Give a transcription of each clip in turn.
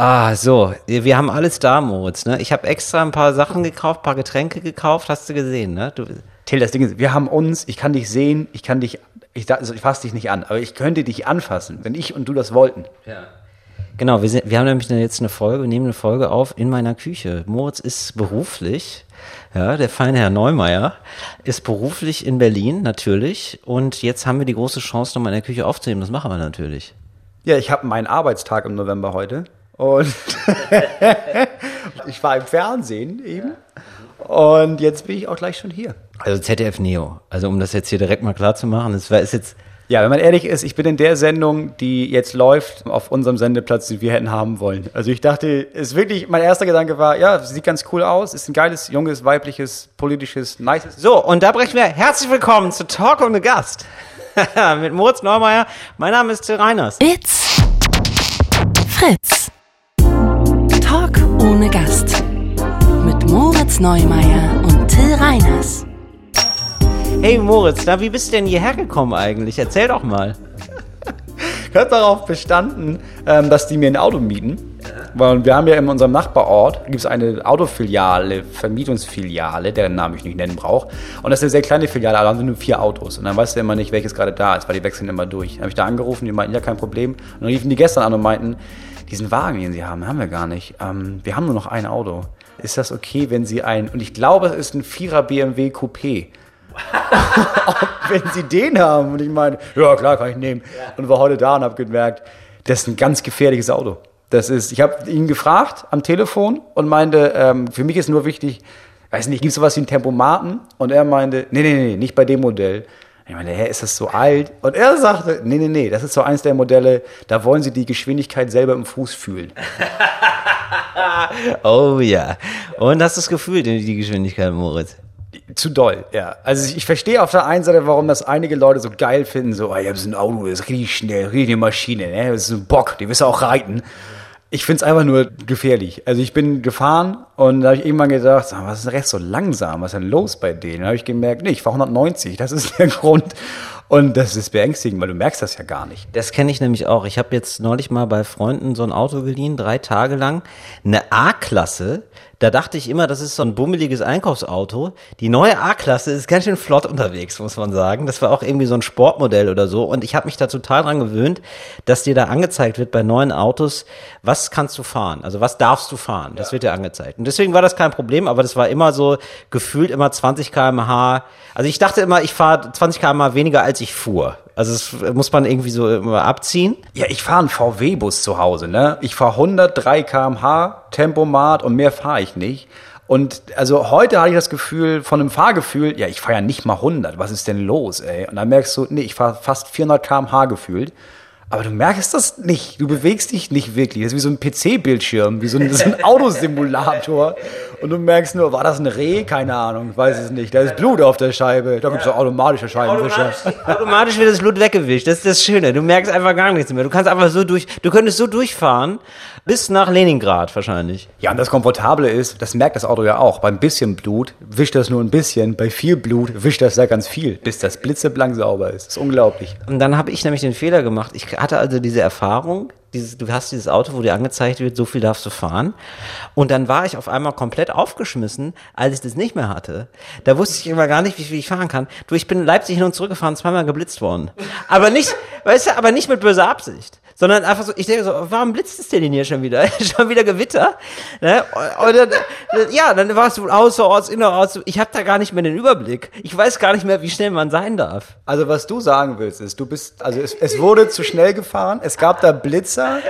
Ah, so, wir haben alles da, Moritz. Ne? Ich habe extra ein paar Sachen gekauft, ein paar Getränke gekauft, hast du gesehen, ne? Du, Till, das Ding ist, wir haben uns, ich kann dich sehen, ich kann dich, ich, also ich fasse dich nicht an, aber ich könnte dich anfassen, wenn ich und du das wollten. Genau, wir, sind, wir haben nämlich jetzt eine Folge, wir nehmen eine Folge auf in meiner Küche. Moritz ist beruflich, ja, der feine Herr Neumeier ist beruflich in Berlin, natürlich. Und jetzt haben wir die große Chance, nochmal in der Küche aufzunehmen. Das machen wir natürlich. Ja, ich habe meinen Arbeitstag im November heute und ich war im Fernsehen eben und jetzt bin ich auch gleich schon hier. Also ZDF Neo. Also um das jetzt hier direkt mal klar zu machen, das war, ist jetzt, Ja, wenn man ehrlich ist, ich bin in der Sendung, die jetzt läuft, auf unserem Sendeplatz, den wir hätten haben wollen. Also ich dachte, ist wirklich, mein erster Gedanke war, ja, sieht ganz cool aus, ist ein geiles, junges, weibliches, politisches, nices. So, und da brechen wir herzlich willkommen zu Talk ohne Gast. Mit Moritz Neumeier. Mein Name ist Till Reiners. It's Fritz. Ohne Gast. Mit Moritz Neumeier und Till Reiners. Hey Moritz, na, wie bist du denn hierher gekommen eigentlich? Erzähl doch mal. Ich habe darauf bestanden, ähm, dass die mir ein Auto mieten. Weil wir haben ja in unserem Nachbarort gibt es eine Autofiliale, Vermietungsfiliale, deren Namen ich nicht nennen brauche. Und das ist eine sehr kleine Filiale, da haben sie nur vier Autos. Und dann weißt du immer nicht, welches gerade da ist, weil die wechseln immer durch. Dann habe ich da angerufen, die meinten, ja, kein Problem. Und dann riefen die gestern an und meinten, diesen Wagen, den sie haben, haben wir gar nicht. Ähm, wir haben nur noch ein Auto. Ist das okay, wenn sie ein, und ich glaube, es ist ein Vierer BMW Coupé. wenn sie den haben. Und ich meine, ja klar, kann ich nehmen. Und war heute da und habe gemerkt, das ist ein ganz gefährliches Auto. Das ist, ich habe ihn gefragt am Telefon und meinte, ähm, für mich ist nur wichtig, weiß nicht, gibt es sowas wie einen Tempomaten? Und er meinte, nee, nee, nee, nicht bei dem Modell. Ich meine, hä, ist das so alt? Und er sagte, nee, nee, nee, das ist so eins der Modelle, da wollen sie die Geschwindigkeit selber im Fuß fühlen. Oh ja. Und hast du das Gefühl, die die Geschwindigkeit, Moritz? Zu doll, ja. Also ich, verstehe auf der einen Seite, warum das einige Leute so geil finden, so, ich habe so ein Auto, das ist richtig schnell, richtig eine Maschine, ne? das ist ein Bock, die wirst du auch reiten. Ich find's einfach nur gefährlich. Also ich bin gefahren und da habe ich irgendwann gedacht, was ist denn recht so langsam? Was ist denn los bei denen? Da habe ich gemerkt, nee, ich fahre 190, das ist der Grund. Und das ist beängstigend, weil du merkst das ja gar nicht. Das kenne ich nämlich auch. Ich habe jetzt neulich mal bei Freunden so ein Auto geliehen, drei Tage lang. Eine A-Klasse. Da dachte ich immer, das ist so ein bummeliges Einkaufsauto. Die neue A-Klasse ist ganz schön flott unterwegs, muss man sagen. Das war auch irgendwie so ein Sportmodell oder so. Und ich habe mich da total dran gewöhnt, dass dir da angezeigt wird bei neuen Autos, was kannst du fahren? Also was darfst du fahren? Das wird dir angezeigt. Und deswegen war das kein Problem, aber das war immer so gefühlt immer 20 km/h. Also ich dachte immer, ich fahre 20 km/h weniger als ich fuhr. Also das muss man irgendwie so immer abziehen. Ja, ich fahre einen VW-Bus zu Hause, ne? Ich fahre 103 km/h, Tempomat und mehr fahre ich nicht. Und also heute hatte ich das Gefühl, von einem Fahrgefühl, ja, ich fahre ja nicht mal 100, was ist denn los, ey? Und dann merkst du, nee, ich fahre fast 400 km/h gefühlt. Aber du merkst das nicht. Du bewegst dich nicht wirklich. Das ist wie so ein PC-Bildschirm, wie so ein, so ein Autosimulator. Und du merkst nur, war das ein Reh? Keine Ahnung, ich weiß es nicht. Da ist Blut auf der Scheibe. Da gibt es automatische Scheibenwischer. Automatisch wird das Blut weggewischt. Das ist das Schöne. Du merkst einfach gar nichts mehr. Du kannst einfach so durch, du könntest so durchfahren bis nach Leningrad wahrscheinlich. Ja, und das Komfortable ist, das merkt das Auto ja auch. Beim bisschen Blut wischt das nur ein bisschen. Bei viel Blut wischt das da ganz viel, bis das blitzeblank sauber ist. Das ist unglaublich. Und dann habe ich nämlich den Fehler gemacht. Ich hatte also diese Erfahrung, dieses, du hast dieses Auto, wo dir angezeigt wird, so viel darfst du fahren. Und dann war ich auf einmal komplett aufgeschmissen, als ich das nicht mehr hatte. Da wusste ich immer gar nicht, wie viel ich fahren kann. Du, ich bin Leipzig hin und zurück gefahren, zweimal geblitzt worden. Aber nicht, weißt du, aber nicht mit böser Absicht. Sondern einfach so, ich denke so, warum blitzt es denn hier schon wieder? schon wieder Gewitter? Ne? Und dann, ja, dann war es wohl außerorts, innerorts. Ich habe da gar nicht mehr den Überblick. Ich weiß gar nicht mehr, wie schnell man sein darf. Also was du sagen willst, ist, du bist, also es, es wurde zu schnell gefahren, es gab da Blitzer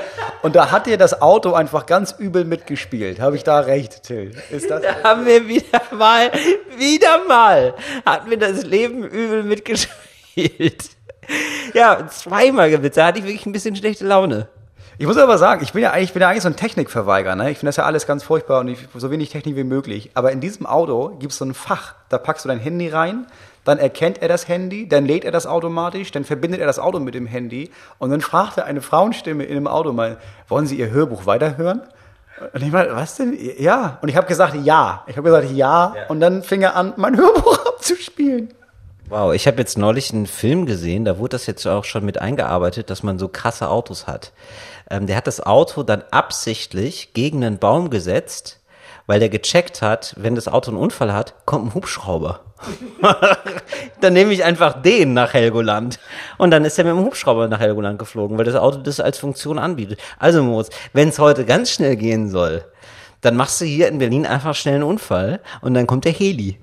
und da hat dir das Auto einfach ganz übel mitgespielt. Habe ich da recht, Till? Ist das? Da haben wir wieder mal, wieder mal, hatten wir das Leben übel mitgespielt. Ja, zweimal geblitzt. Da hatte ich wirklich ein bisschen schlechte Laune. Ich muss aber sagen, ich bin ja eigentlich, ich bin ja eigentlich so ein Technikverweigerer. Ne? Ich finde das ja alles ganz furchtbar und ich, so wenig Technik wie möglich. Aber in diesem Auto gibt es so ein Fach. Da packst du dein Handy rein, dann erkennt er das Handy, dann lädt er das automatisch, dann verbindet er das Auto mit dem Handy und dann fragt er eine Frauenstimme in dem Auto mal, wollen Sie Ihr Hörbuch weiterhören? Und ich meine, was denn? Ja. Und ich habe gesagt, ja. Ich habe gesagt, ja. Und dann fing er an, mein Hörbuch abzuspielen. Wow, ich habe jetzt neulich einen Film gesehen, da wurde das jetzt auch schon mit eingearbeitet, dass man so krasse Autos hat. ähm, der hat das Auto dann absichtlich gegen einen Baum gesetzt, weil der gecheckt hat, wenn das Auto einen Unfall hat, kommt ein Hubschrauber. dann nehme ich einfach den nach Helgoland. Und dann ist er mit dem Hubschrauber nach Helgoland geflogen, weil das Auto das als Funktion anbietet. Also Moritz, wenn es heute ganz schnell gehen soll, dann machst du hier in Berlin einfach schnell einen Unfall und dann kommt der Heli.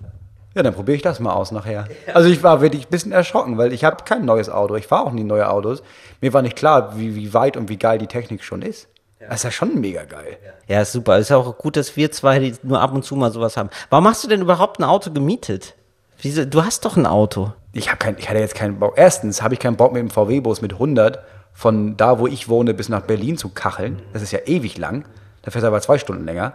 Ja, dann probiere ich das mal aus nachher. Also ich war wirklich ein bisschen erschrocken, weil ich habe kein neues Auto. Ich fahre auch nie neue Autos. Mir war nicht klar, wie, wie weit und wie geil die Technik schon ist. Das ist ja schon mega geil. Ja, ist super. Ist ja auch gut, dass wir zwei die nur ab und zu mal sowas haben. Warum hast du denn überhaupt ein Auto gemietet? Wieso? Du hast doch ein Auto. Ich, hab kein, ich hatte jetzt keinen Bock. Erstens habe ich keinen Bock mit dem VW-Bus mit 100 von da, wo ich wohne, bis nach Berlin zu kacheln. Das ist ja ewig lang. Da fährt er aber zwei Stunden länger.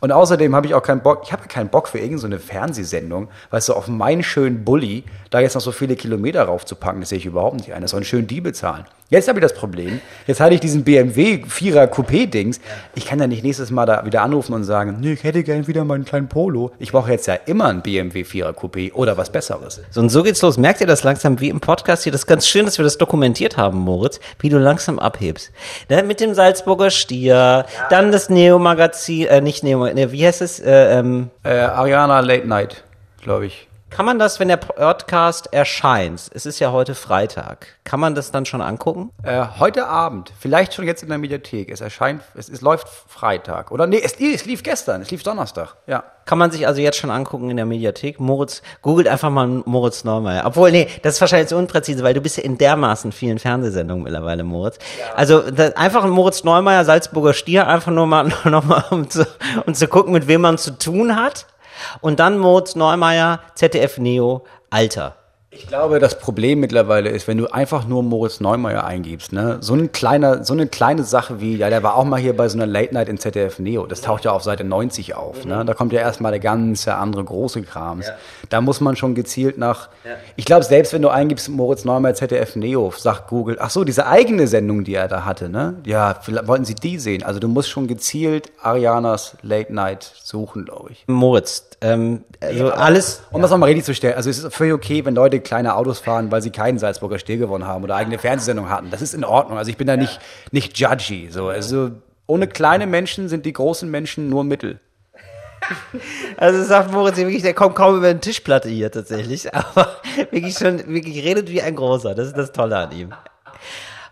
Und außerdem habe ich auch keinen Bock, ich habe keinen Bock für irgendeine Fernsehsendung, weißt du, auf meinen schönen Bulli da jetzt noch so viele Kilometer raufzupacken, das sehe ich überhaupt nicht ein. Das soll schön die bezahlen. Jetzt habe ich das Problem, jetzt hatte ich diesen BMW 4er Coupé-Dings. Ich kann ja nicht nächstes Mal da wieder anrufen und sagen, nee, ich hätte gern wieder meinen kleinen Polo. Ich brauche jetzt ja immer einen BMW 4er Coupé oder was Besseres. So, und so geht's los. Merkt ihr das langsam wie im Podcast hier? Das ist ganz schön, dass wir das dokumentiert haben, Moritz, wie du langsam abhebst. Ne? Mit dem Salzburger Stier, ja. dann das Neo-Magazin, äh, nicht Neo, ne, wie heißt es? Äh, ähm, äh, Ariana Late Night, glaube ich. Kann man das, wenn der Podcast erscheint, es ist ja heute Freitag, kann man das dann schon angucken? Äh, heute Abend, vielleicht schon jetzt in der Mediathek. Es erscheint, es, es läuft Freitag. Oder nee, es, es, lief gestern, es lief Donnerstag, ja. Kann man sich also jetzt schon angucken in der Mediathek. Moritz, googelt einfach mal Moritz Neumeier. Obwohl, nee, das ist wahrscheinlich zu unpräzise, weil du bist ja in dermaßen vielen Fernsehsendungen mittlerweile, Moritz. Ja. Also das, einfach ein Moritz Neumeier, Salzburger Stier, einfach nur mal, noch mal um, zu, um zu gucken, mit wem man zu tun hat. Und dann Moritz Neumeier, ZDF Neo, Alter. Ich glaube, das Problem mittlerweile ist, wenn du einfach nur Moritz Neumeier eingibst, ne, so ein kleiner, so eine kleine Sache wie, ja, der war auch mal hier bei so einer Late Night in ZDF Neo, das taucht ja auf Seite 90 auf, ne, da kommt ja erstmal der ganze andere große Krams. Ja. Da muss man schon gezielt nach, ja. ich glaube, selbst wenn du eingibst Moritz Neumeier ZDF Neo, sagt Google, ach so, diese eigene Sendung, die er da hatte, ne, ja, wollten sie die sehen? Also du musst schon gezielt Arianas Late Night suchen, glaube ich. Moritz, ähm, also ja, alles. Um das nochmal richtig zu stellen, also es ist völlig okay, wenn Leute kleine Autos fahren, weil sie keinen Salzburger Stier gewonnen haben oder eigene Fernsehsendung hatten. Das ist in Ordnung. Also ich bin da nicht, nicht judgy. So. Also ohne kleine Menschen sind die großen Menschen nur Mittel. Also sagt Moritz wirklich, der kommt kaum über eine Tischplatte hier tatsächlich, aber wirklich schon, wirklich redet wie ein Großer. Das ist das Tolle an ihm.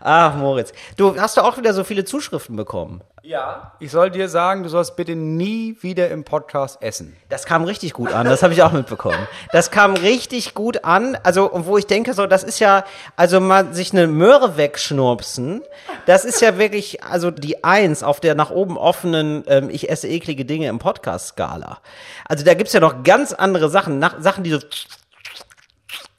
Ach, Moritz. Du hast du auch wieder so viele Zuschriften bekommen. Ja. Ich soll dir sagen, du sollst bitte nie wieder im Podcast essen. Das kam richtig gut an, das habe ich auch mitbekommen. Das kam richtig gut an, also wo ich denke, so, das ist ja, also mal sich eine Möhre wegschnurpsen, das ist ja wirklich, also die Eins auf der nach oben offenen, ähm, ich esse eklige Dinge im Podcast-Skala. Also da gibt's ja noch ganz andere Sachen, nach, Sachen, die so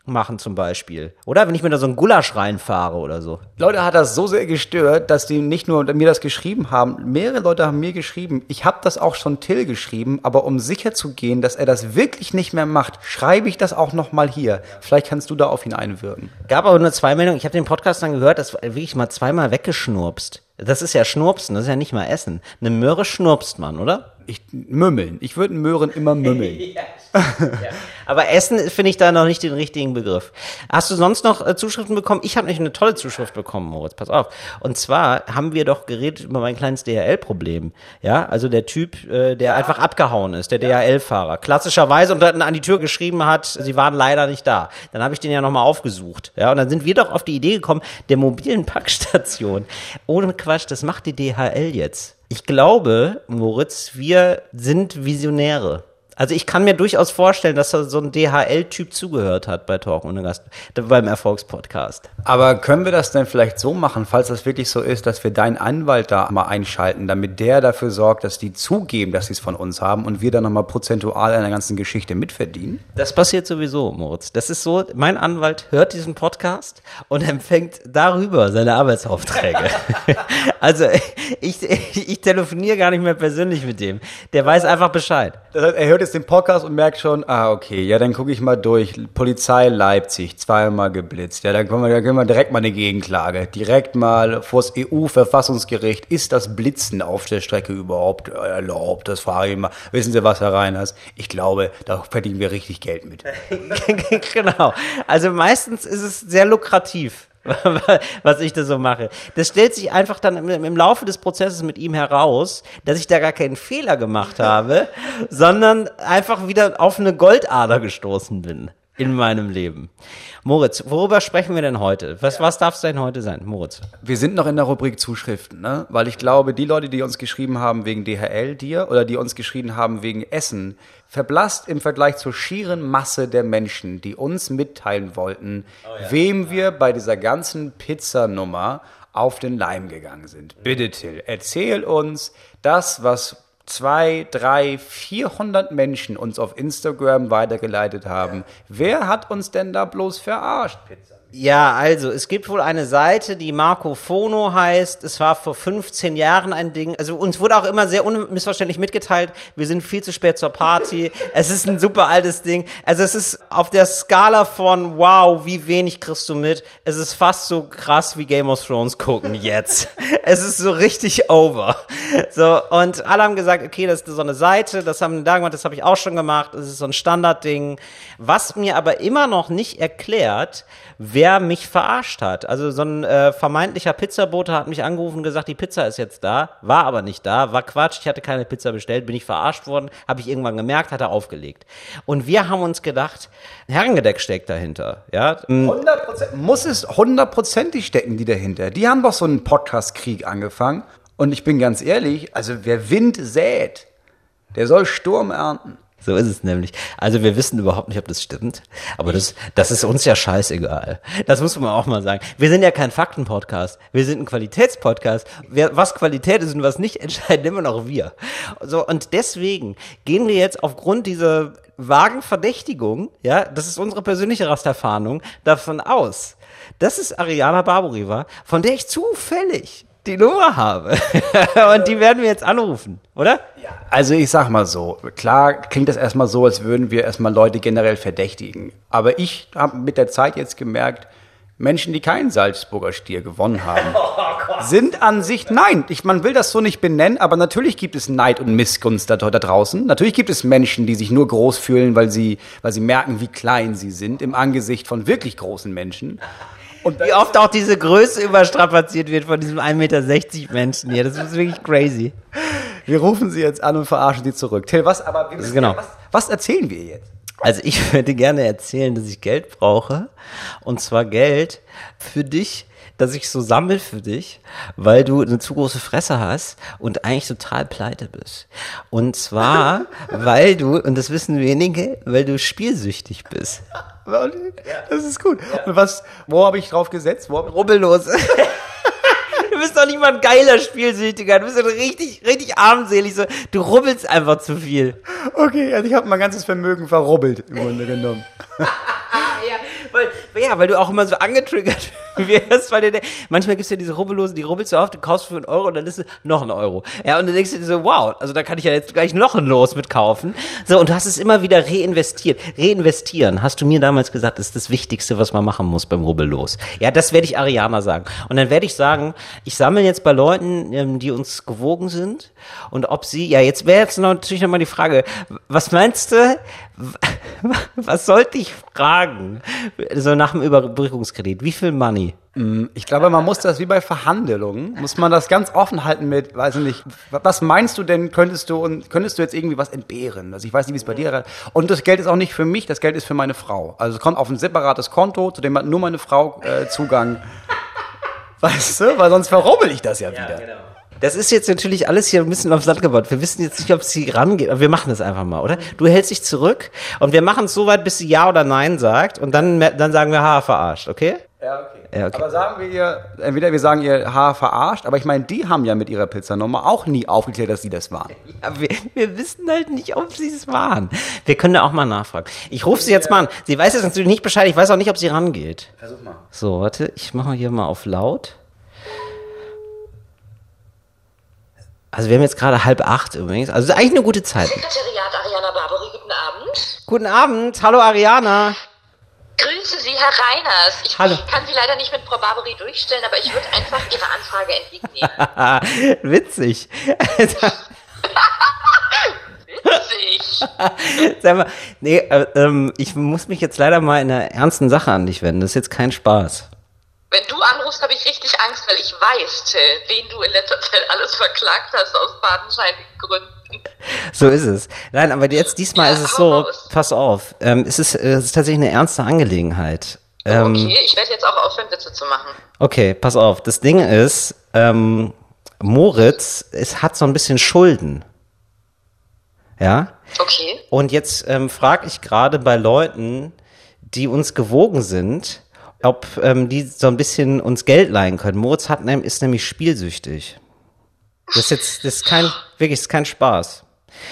machen zum Beispiel. Oder wenn ich mir da so einen Gulasch reinfahre oder so. Leute hat das so sehr gestört, dass die nicht nur mir das geschrieben haben, mehrere Leute haben mir geschrieben, ich habe das auch schon Till geschrieben, aber um sicher zu gehen, dass er das wirklich nicht mehr macht, schreibe ich das auch nochmal hier. Vielleicht kannst du da auf ihn einwirken. Gab aber nur zwei Meldungen. Ich habe den Podcast dann gehört, das wirklich mal zweimal weggeschnurpst. Das ist ja Schnurpsen, das ist ja nicht mal Essen. Eine Möhre schnurpst man, oder? Ich, mümmeln. Ich würde Möhren immer mümmeln. ja, ja. Aber Essen finde ich da noch nicht den richtigen Begriff. Hast du sonst noch äh, Zuschriften bekommen? Ich habe nämlich eine tolle Zuschrift bekommen, Moritz. Pass auf. Und zwar haben wir doch geredet über mein kleines DHL-Problem. Ja, also der Typ, äh, der ja. einfach abgehauen ist, der DHL-Fahrer. Klassischerweise und dann an die Tür geschrieben hat, sie waren leider nicht da. Dann habe ich den ja nochmal aufgesucht. Ja, und dann sind wir doch auf die Idee gekommen, der mobilen Packstation. Ohne Quatsch, das macht die DHL jetzt. Ich glaube, Moritz, wir sind Visionäre. Also ich kann mir durchaus vorstellen, dass da so ein DHL-Typ zugehört hat bei Talk ohne Gast, beim Erfolgspodcast. Aber können wir das denn vielleicht so machen, falls das wirklich so ist, dass wir deinen Anwalt da mal einschalten, damit der dafür sorgt, dass die zugeben, dass sie es von uns haben und wir dann nochmal prozentual an der ganzen Geschichte mitverdienen? Das passiert sowieso, Moritz. Das ist so, mein Anwalt hört diesen Podcast und empfängt darüber seine Arbeitsaufträge. also ich, ich, telefoniere gar nicht mehr persönlich mit dem. Der weiß einfach Bescheid. Das heißt, er hört jetzt den Podcast und merkt schon, ah, okay, ja, dann gucke ich mal durch. Polizei Leipzig, zweimal geblitzt. Ja, dann können wir, dann können wir direkt mal eine Gegenklage. Direkt mal vors EU-Verfassungsgericht. Ist das Blitzen auf der Strecke überhaupt erlaubt? Das frage ich mal. Wissen Sie, was, Herr Reiners? Ich glaube, da verdienen wir richtig Geld mit. genau. Also meistens ist es sehr lukrativ. was ich da so mache. Das stellt sich einfach dann im, im Laufe des Prozesses mit ihm heraus, dass ich da gar keinen Fehler gemacht habe, sondern einfach wieder auf eine Goldader gestoßen bin in meinem Leben. Moritz, worüber sprechen wir denn heute? Was, was darf es denn heute sein, Moritz? Wir sind noch in der Rubrik Zuschriften, ne? Weil ich glaube, die Leute, die uns geschrieben haben wegen DHL dir oder die uns geschrieben haben wegen Essen, verblasst im Vergleich zur schieren Masse der Menschen, die uns mitteilen wollten, wem wir bei dieser ganzen Pizzanummer auf den Leim gegangen sind. Bitte, Till, erzähl uns das, was zwei, drei, 400 Menschen uns auf Instagram weitergeleitet haben. Wer hat uns denn da bloß verarscht? Ja, also es gibt wohl eine Seite, die Marco Fono heißt. Es war vor 15 Jahren ein Ding. Also uns wurde auch immer sehr unmissverständlich mitgeteilt, wir sind viel zu spät zur Party. es ist ein super altes Ding. Also es ist auf der Skala von wow, wie wenig kriegst du mit. Es ist fast so krass wie Game of Thrones gucken jetzt. es ist so richtig over. So und alle haben gesagt, okay, das ist so eine Seite, das haben da gemacht, das habe ich auch schon gemacht. Es ist so ein Standardding. Was mir aber immer noch nicht erklärt, wer mich verarscht hat. Also so ein äh, vermeintlicher Pizzabote hat mich angerufen und gesagt, die Pizza ist jetzt da, war aber nicht da, war Quatsch, ich hatte keine Pizza bestellt, bin ich verarscht worden, habe ich irgendwann gemerkt, hat er aufgelegt. Und wir haben uns gedacht, Herrengedeck steckt dahinter, ja. 100%, muss es hundertprozentig stecken, die dahinter. Die haben doch so einen Podcast-Krieg angefangen. Und ich bin ganz ehrlich, also wer Wind sät, der soll Sturm ernten. So ist es nämlich. Also wir wissen überhaupt nicht, ob das stimmt. Aber das, das ist uns ja scheißegal. Das muss man auch mal sagen. Wir sind ja kein Faktenpodcast. Wir sind ein Qualitätspodcast. Was Qualität ist und was nicht, entscheiden immer noch wir. So, und deswegen gehen wir jetzt aufgrund dieser vagen Verdächtigung, ja, das ist unsere persönliche Rasterfahndung, davon aus, dass es Ariana Barbori war, von der ich zufällig die Nummer habe. und die werden wir jetzt anrufen, oder? Also ich sag mal so, klar klingt das erstmal so, als würden wir erstmal Leute generell verdächtigen. Aber ich habe mit der Zeit jetzt gemerkt, Menschen, die keinen Salzburger Stier gewonnen haben, sind an sich, nein, ich, man will das so nicht benennen, aber natürlich gibt es Neid und Missgunst da, da draußen. Natürlich gibt es Menschen, die sich nur groß fühlen, weil sie, weil sie merken, wie klein sie sind im Angesicht von wirklich großen Menschen. Und wie oft auch diese Größe überstrapaziert wird von diesem 1,60 Meter Menschen hier. Das ist wirklich crazy. Wir rufen sie jetzt an und verarschen sie zurück. Till, was, aber wir müssen, Genau. was, was erzählen wir jetzt? Also ich würde gerne erzählen, dass ich Geld brauche. Und zwar Geld für dich, dass ich so sammel für dich, weil du eine zu große Fresse hast und eigentlich total pleite bist. Und zwar, weil du, und das wissen wenige, weil du spielsüchtig bist. Das ist gut. Und was, wo habe ich drauf gesetzt? Wo Rubbellos. Du bist doch nicht mal ein geiler Spielsüchtiger. Du bist doch richtig, richtig armselig. So, du rubbelst einfach zu viel. okay, also ich habe mein ganzes Vermögen verrubbelt im Grunde genommen. Ja, weil, ja, weil du auch immer so angetriggert wirst. Weil du, manchmal gibt's ja diese Rubbellosen, die rubbelst du auf, du kaufst für einen Euro und dann ist es noch ein Euro. Ja, und dann denkst du dir so, wow, also da kann ich ja jetzt gleich noch ein Los mitkaufen. So, und du hast es immer wieder reinvestiert. Reinvestieren, hast du mir damals gesagt, ist das Wichtigste, was man machen muss beim Rubbellos. Ja, das werde ich Ariana sagen. Und dann werde ich sagen, ich sammle jetzt bei Leuten, ähm, die uns gewogen sind und ob sie, ja, jetzt wäre jetzt natürlich nochmal die Frage, was meinst du, was sollte ich fragen? So nach dem Überbrückungskredit. Wie viel Money? Ich glaube, man muss das wie bei Verhandlungen, muss man das ganz offen halten mit, weiß ich nicht, was meinst du denn, könntest du und könntest du jetzt irgendwie was entbehren? Also ich weiß nicht, wie es bei dir ist. Und das Geld ist auch nicht für mich, das Geld ist für meine Frau. Also es kommt auf ein separates Konto, zu dem hat nur meine Frau äh, Zugang. Weißt du? Weil sonst verrubbel ich das ja, wieder. Das ist jetzt natürlich alles hier ein bisschen aufs Land gebaut. Wir wissen jetzt nicht, ob sie rangeht, aber wir machen das einfach mal, oder? Du hältst dich zurück und wir machen es so weit, bis sie Ja oder Nein sagt und dann, dann sagen wir, ha, verarscht, okay? Ja, okay. Ja, okay. Aber sagen wir ihr, entweder wir sagen ihr Haar verarscht, aber ich meine, die haben ja mit ihrer Pizzanummer auch nie aufgeklärt, dass sie das waren. Ja, wir, wir wissen halt nicht, ob sie es waren. Wir können da auch mal nachfragen. Ich rufe sie jetzt mal an. Sie weiß jetzt natürlich nicht Bescheid. Ich weiß auch nicht, ob sie rangeht. Versuch mal. So, warte, ich mache hier mal auf laut. Also wir haben jetzt gerade halb acht übrigens. Also eigentlich eine gute Zeit. Sekretariat Ariana Barbary, guten Abend. Guten Abend. Hallo Ariana. Grüße Sie, Herr Reiners. Ich Hallo. kann Sie leider nicht mit Frau Barbary durchstellen, aber ich würde einfach Ihre Anfrage entgegennehmen. Witzig. Witzig. Sag mal, nee, äh, ähm, ich muss mich jetzt leider mal in einer ernsten Sache an dich wenden. Das ist jetzt kein Spaß. Wenn du anrufst, habe ich richtig Angst, weil ich weiß, Till, wen du in letzter Zeit alles verklagt hast aus fadenscheinigen Gründen. So ist es. Nein, aber jetzt diesmal Ja, ist es so, raus. pass auf, ähm, es, ist, äh, es ist tatsächlich eine ernste Angelegenheit. Ähm, Okay, ich werde jetzt auch aufhören, Witze zu machen. Okay, pass auf. Das Ding ist, ähm, Moritz es hat so ein bisschen Schulden. Ja? Okay. Und jetzt ähm, frage ich gerade bei Leuten, die uns gewogen sind, ob ähm, die so ein bisschen uns Geld leihen können. Moritz hat, ist nämlich spielsüchtig. Das ist jetzt, das ist kein, wirklich, ist kein Spaß.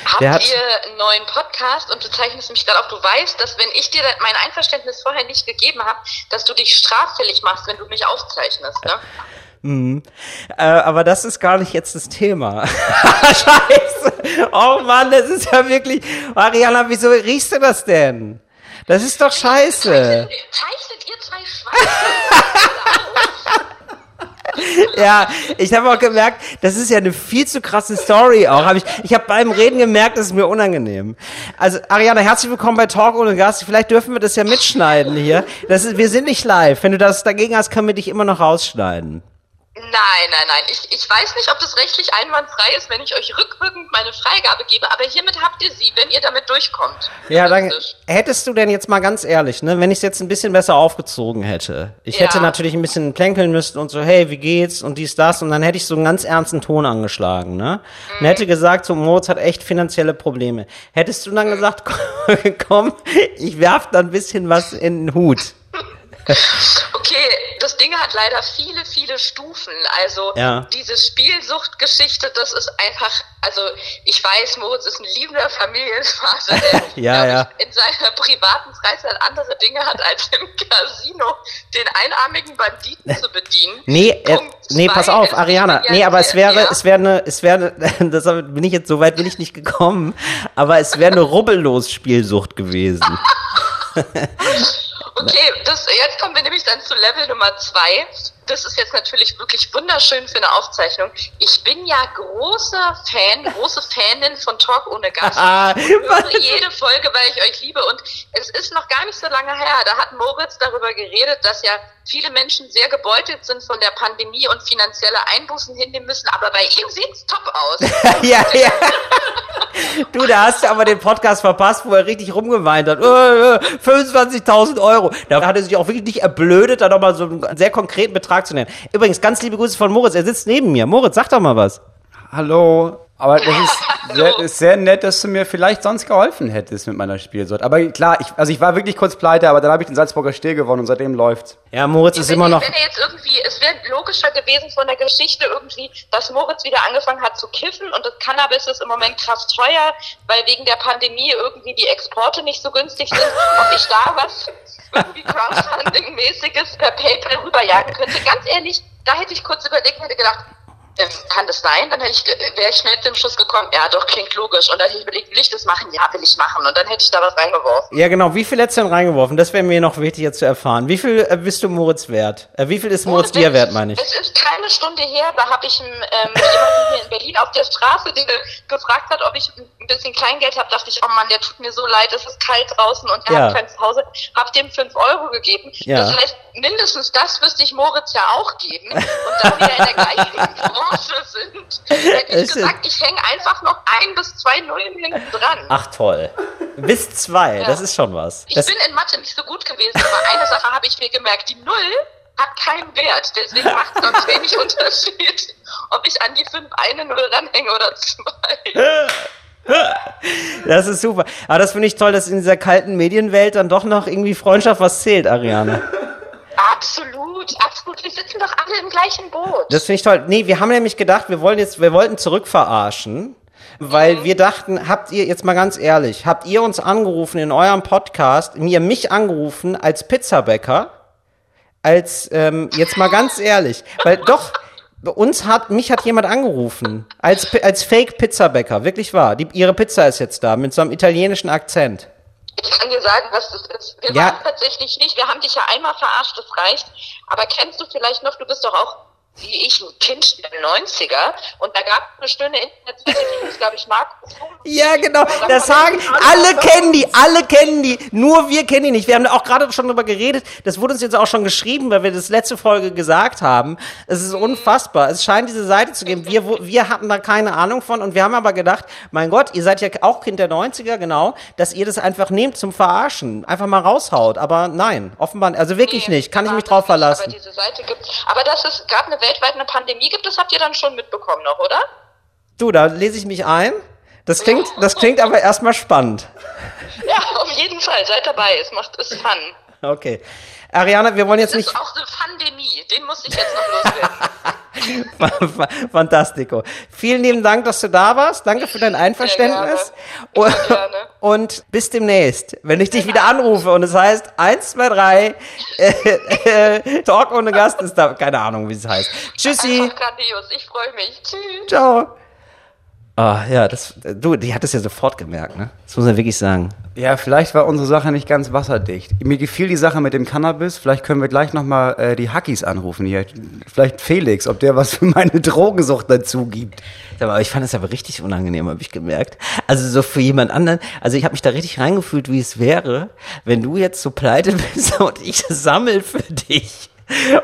Habt hat- ihr einen neuen Podcast und du zeichnest mich gerade auf, du weißt, dass wenn ich dir mein Einverständnis vorher nicht gegeben habe, dass du dich straffällig machst, wenn du mich aufzeichnest, ne? Äh, aber das ist gar nicht jetzt das Thema. Scheiße. Oh Mann, das ist ja wirklich. Mariana, wieso riechst du das denn? Das ist doch scheiße. Zeichnet ihr zwei Schweine? Ja, ich habe auch gemerkt, das ist ja eine viel zu krasse Story auch. Hab ich ich habe beim Reden gemerkt, das ist mir unangenehm. Also Ariana, herzlich willkommen bei Talk ohne Gast. Vielleicht dürfen wir das ja mitschneiden hier. Das ist, wir sind nicht live. Wenn du das dagegen hast, können wir dich immer noch rausschneiden. Nein, nein, nein. Ich, ich weiß nicht, ob das rechtlich einwandfrei ist, wenn ich euch rückwirkend meine Freigabe gebe, aber hiermit habt ihr sie, wenn ihr damit durchkommt. Ja, dann hättest du denn jetzt mal ganz ehrlich, ne, wenn ich es jetzt ein bisschen besser aufgezogen hätte. Ich Ja. hätte natürlich ein bisschen plänkeln müssen und so, hey, wie geht's und dies, das und dann hätte ich so einen ganz ernsten Ton angeschlagen, ne? Und hätte gesagt, so Moritz hat echt finanzielle Probleme. Hättest du dann gesagt, komm, ich werf da ein bisschen was in den Hut. Okay, das Ding hat leider viele, viele Stufen. Also Ja. diese Spielsuchtgeschichte, das ist einfach, also ich weiß, Moritz ist ein liebender Familienvater, der Ja, ja. In seiner privaten Freizeit andere Dinge hat, als im Casino den einarmigen Banditen zu bedienen. Nee, äh, nee, pass auf, Ariana. Nee, aber es wäre, es wäre eine, es wäre, eine- das bin ich jetzt, so weit bin ich nicht gekommen, aber es wäre eine Rubbellos-Spielsucht gewesen. Okay, das, jetzt kommen wir nämlich dann zu Level Nummer zwei. Das ist jetzt natürlich wirklich wunderschön für eine Aufzeichnung. Ich bin ja großer Fan, große Fanin von Talk ohne Gast. Ah, und höre jede Folge, weil ich euch liebe. Und es ist noch gar nicht so lange her. Da hat Moritz darüber geredet, dass ja viele Menschen sehr gebeutelt sind von der Pandemie und finanzielle Einbußen hinnehmen müssen. Aber bei ihm sieht's top aus. ja, ja. Du, da hast du aber den Podcast verpasst, wo er richtig rumgeweint hat. Äh, äh, 25.000 Euro. Da hat er sich auch wirklich nicht erblödet, da nochmal so einen sehr konkreten Betrag zu nennen. Übrigens, ganz liebe Grüße von Moritz. Er sitzt neben mir. Moritz, sag doch mal was. Hallo. Aber das ist sehr, ist sehr nett, dass du mir vielleicht sonst geholfen hättest mit meiner Spielsucht. Aber klar, ich, also ich war wirklich kurz pleite, aber dann habe ich den Salzburger Still gewonnen und seitdem läuft's. Ja, Moritz ist wenn, immer noch. Wenn er jetzt irgendwie, es wäre logischer gewesen von der Geschichte irgendwie, dass Moritz wieder angefangen hat zu kiffen und das Cannabis ist im Moment krass teuer, weil wegen der Pandemie irgendwie die Exporte nicht so günstig sind, ob ich da was irgendwie Crowdfunding-mäßiges per PayPal rüberjagen könnte. Ganz ehrlich, da hätte ich kurz überlegt, hätte gedacht, kann das sein? Dann hätte ich, wäre ich schnell zum Schluss gekommen, ja doch, klingt logisch. Und dann hätte ich überlegt, will ich das machen? Ja, will ich machen. Und dann hätte ich da was reingeworfen. Ja, genau. Wie viel hättest du denn reingeworfen? Das wäre mir noch wichtig jetzt zu erfahren. Wie viel äh, bist du Moritz wert? Äh, wie viel ist Moritz dir wert, meine ich? Es ist keine Stunde her, da habe ich ähm, jemanden hier in Berlin auf der Straße, der gefragt hat, ob ich ein bisschen Kleingeld habe. Dachte ich, oh Mann, der tut mir so leid, es ist kalt draußen und er Ja. hat kein Zuhause. Hab dem fünf Euro gegeben. Ja. Das heißt, mindestens das müsste ich Moritz ja auch geben. Und da wir in der gleichen Branche sind, hätte ich gesagt, ich hänge einfach noch ein bis zwei Nullen hinten dran. Ach toll. Bis zwei, Ja. das ist schon was. Ich Das, bin in Mathe nicht so gut gewesen, aber eine Sache habe ich mir gemerkt. Die Null hat keinen Wert. Deswegen macht es ganz wenig Unterschied, ob ich an die fünf eine Null ranhänge oder zwei. das ist super. Aber das finde ich toll, dass in dieser kalten Medienwelt dann doch noch irgendwie Freundschaft was zählt, Ariane. Absolut, absolut. Wir sitzen doch alle im gleichen Boot. Das finde ich toll. Nee, wir haben nämlich gedacht, wir wollen jetzt, wir wollten zurückverarschen, weil wir dachten, habt ihr, jetzt mal ganz ehrlich, habt ihr uns angerufen in eurem Podcast, mir mich angerufen als Pizzabäcker, als, ähm, jetzt mal ganz ehrlich, weil doch, uns hat, mich hat jemand angerufen, als, als Fake-Pizzabäcker, wirklich wahr. Die, ihre Pizza ist jetzt da, mit so einem italienischen Akzent. Ich kann dir sagen, was das ist. Wir Ja. waren tatsächlich nicht. Wir haben dich ja einmal verarscht, das reicht. Aber kennst du vielleicht noch, du bist doch auch wie ich ein Kind der 90er und da gab es eine schöne Internetseite, die hieß glaube ich, Markus. Ja, genau. Das sagen, alle kennen die, alle kennen die. Nur wir kennen die nicht. Wir haben auch gerade schon darüber geredet. Das wurde uns jetzt auch schon geschrieben, weil wir das letzte Folge gesagt haben. Es ist unfassbar. Es scheint diese Seite zu geben. Wir, wir hatten da keine Ahnung von und wir haben aber gedacht, mein Gott, ihr seid ja auch Kind der 90er, genau, dass ihr das einfach nehmt zum Verarschen. Einfach mal raushaut. Aber nein, offenbar, also wirklich Nee, nicht. Kann ich mich drauf Aber verlassen. diese Seite gibt. Aber dass es gerade eine weltweit eine Pandemie gibt, das habt ihr dann schon mitbekommen noch, oder? Du, da lese ich mich ein. Das klingt, das klingt aber erstmal spannend. Ja, auf jeden Fall. Seid dabei. Es macht es fun. Okay. Ariana, wir wollen jetzt nicht. ist auch eine Pandemie. Den muss ich jetzt noch loswerden. Fantastico. Vielen lieben Dank, dass du da warst. Danke für dein Einverständnis. Sehr Und, gerne. Gerne. und bis demnächst, wenn ich dich wieder anrufe und es heißt 1, 2, 3, äh, äh, Talk ohne Gast ist da, keine Ahnung, wie es heißt. Tschüssi. Einfach grandios. Ich freue mich. Tschüss. Ciao. Ah, ja, das, du, die hat es ja sofort gemerkt, ne? Das muss man wirklich sagen. Ja, vielleicht war unsere Sache nicht ganz wasserdicht. Mir gefiel die Sache mit dem Cannabis. Vielleicht können wir gleich nochmal äh, die Hackies anrufen hier. Vielleicht Felix, ob der was für meine Drogensucht dazu gibt. Aber ich fand es aber richtig unangenehm, habe ich gemerkt. Also so für jemand anderen, also ich habe mich da richtig reingefühlt, wie es wäre, wenn du jetzt so pleite bist und ich sammel für dich.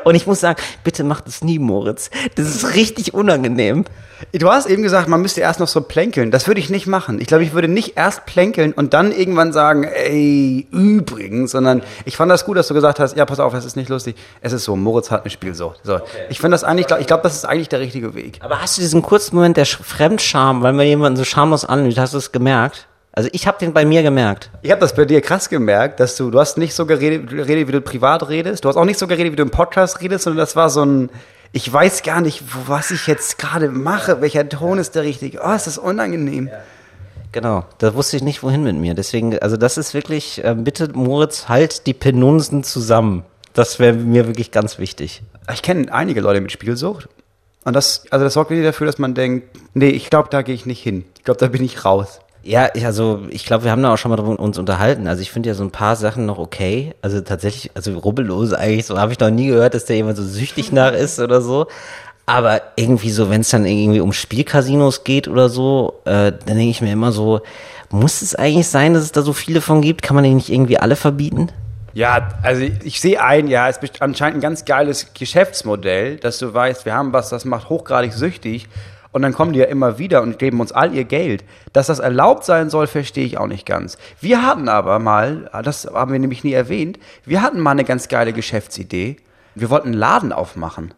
Und ich muss sagen, bitte mach das nie, Moritz. Das ist richtig unangenehm. Du hast eben gesagt, man müsste erst noch so plänkeln. Das würde ich nicht machen. Ich glaube, ich würde nicht erst plänkeln und dann irgendwann sagen, ey, übrigens, sondern ich fand das gut, dass du gesagt hast, ja, pass auf, es ist nicht lustig. Es ist so, Moritz hat eine Spielsucht. So. Ich finde das eigentlich, ich glaube, das ist eigentlich der richtige Weg. Aber hast du diesen kurzen Moment der Sch- Fremdscham, weil man jemanden so schamlos anlügt, hast du es gemerkt? Also ich habe den bei mir gemerkt. Ich habe das bei dir krass gemerkt, dass du, du hast nicht so geredet, geredet, wie du privat redest. Du hast auch nicht so geredet, wie du im Podcast redest, sondern das war so ein, ich weiß gar nicht, was ich jetzt gerade mache. Welcher Ton ist der richtige? Oh, ist das unangenehm. Genau, da wusste ich nicht, wohin mit mir. Deswegen, also das ist wirklich, äh, bitte Moritz, halt die Penunsen zusammen. Das wäre mir wirklich ganz wichtig. Ich kenne einige Leute mit Spielsucht. Und das, also das sorgt wirklich dafür, dass man denkt, nee, ich glaube, da gehe ich nicht hin. Ich glaube, da bin ich raus. Ja, ich, also ich glaube, wir haben da auch schon mal drüber uns unterhalten. Also ich finde ja so ein paar Sachen noch okay. Also tatsächlich, also rubbellose eigentlich, so habe ich noch nie gehört, dass der jemand so süchtig nach ist oder so. Aber irgendwie so, wenn es dann irgendwie um Spielcasinos geht oder so, äh, dann denke ich mir immer so, muss es eigentlich sein, dass es da so viele von gibt? Kann man die nicht irgendwie alle verbieten? Ja, also ich sehe ein, ja, es ist anscheinend ein ganz geiles Geschäftsmodell, dass du weißt, wir haben was, das macht hochgradig süchtig und dann kommen die ja immer wieder und geben uns all ihr Geld. Dass das erlaubt sein soll, verstehe ich auch nicht ganz. Wir hatten aber mal, das haben wir nämlich nie erwähnt, wir hatten mal eine ganz geile Geschäftsidee. Wir wollten einen Laden aufmachen.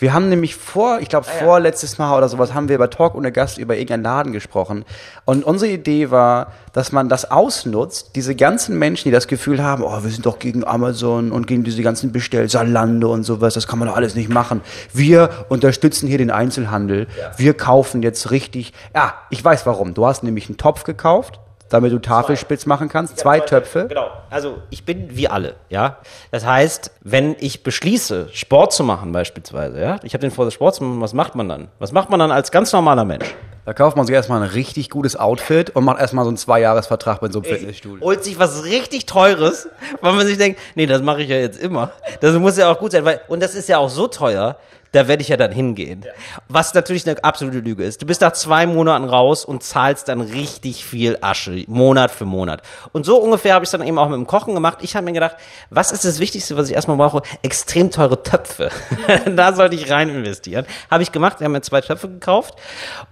Wir haben nämlich vor, ich glaube vorletztes Mal oder sowas, haben wir über Talk ohne Gast über irgendeinen Laden gesprochen. Und unsere Idee war, dass man das ausnutzt, diese ganzen Menschen, die das Gefühl haben, oh, wir sind doch gegen Amazon und gegen diese ganzen Bestell, Salando und sowas, das kann man doch alles nicht machen. Wir unterstützen hier den Einzelhandel. Wir kaufen jetzt richtig, ja, ich weiß warum. Du hast nämlich einen Topf gekauft, damit du Tafelspitz machen kannst, zwei Töpfe. Genau. Also ich bin wie alle, ja. Das heißt, wenn ich beschließe, Sport zu machen beispielsweise, ja, ich habe den vor, Sport zu machen, was macht man dann? Was macht man dann als ganz normaler Mensch? Da kauft man sich erstmal ein richtig gutes Outfit und macht erstmal so einen Zweijahresvertrag bei so einem Fitnessstudio. Holt sich was richtig Teures, weil man sich denkt, nee, das mache ich ja jetzt immer. Das muss ja auch gut sein, weil, und das ist ja auch so teuer, da werde ich ja dann hingehen. Was natürlich eine absolute Lüge ist. Du bist nach zwei Monaten raus und zahlst dann richtig viel Asche, Monat für Monat. Und so ungefähr habe ich es dann eben auch mit dem Kochen gemacht. Ich habe mir gedacht, was ist das Wichtigste, was ich erstmal brauche? Extrem teure Töpfe. da sollte ich rein investieren. Habe ich gemacht. Wir haben mir zwei Töpfe gekauft.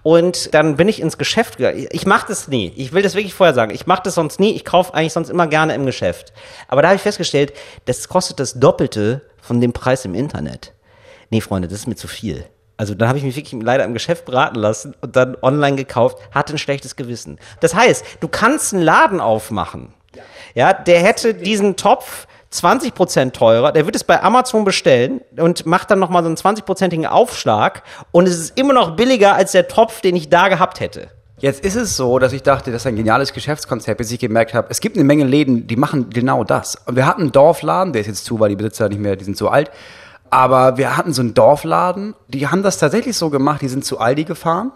Und dann bin ich ins Geschäft gegangen. Ich mache das nie. Ich will das wirklich vorher sagen. Ich mache das sonst nie. Ich kaufe eigentlich sonst immer gerne im Geschäft. Aber da habe ich festgestellt, das kostet das Doppelte von dem Preis im Internet. Nee, Freunde, das ist mir zu viel. Also dann habe ich mich wirklich leider im Geschäft beraten lassen und dann online gekauft, hatte ein schlechtes Gewissen. Das heißt, du kannst einen Laden aufmachen. Ja, der hätte diesen Topf 20% teurer, der wird es bei Amazon bestellen und macht dann nochmal so einen 20%igen Aufschlag und es ist immer noch billiger als der Topf, den ich da gehabt hätte. Jetzt ist es so, dass ich dachte, das ist ein geniales Geschäftskonzept, bis ich gemerkt habe, es gibt eine Menge Läden, die machen genau das. Und wir hatten einen Dorfladen, der ist jetzt zu, weil die Besitzer nicht mehr, die sind zu alt. Aber wir hatten so einen Dorfladen, die haben das tatsächlich so gemacht, die sind zu Aldi gefahren.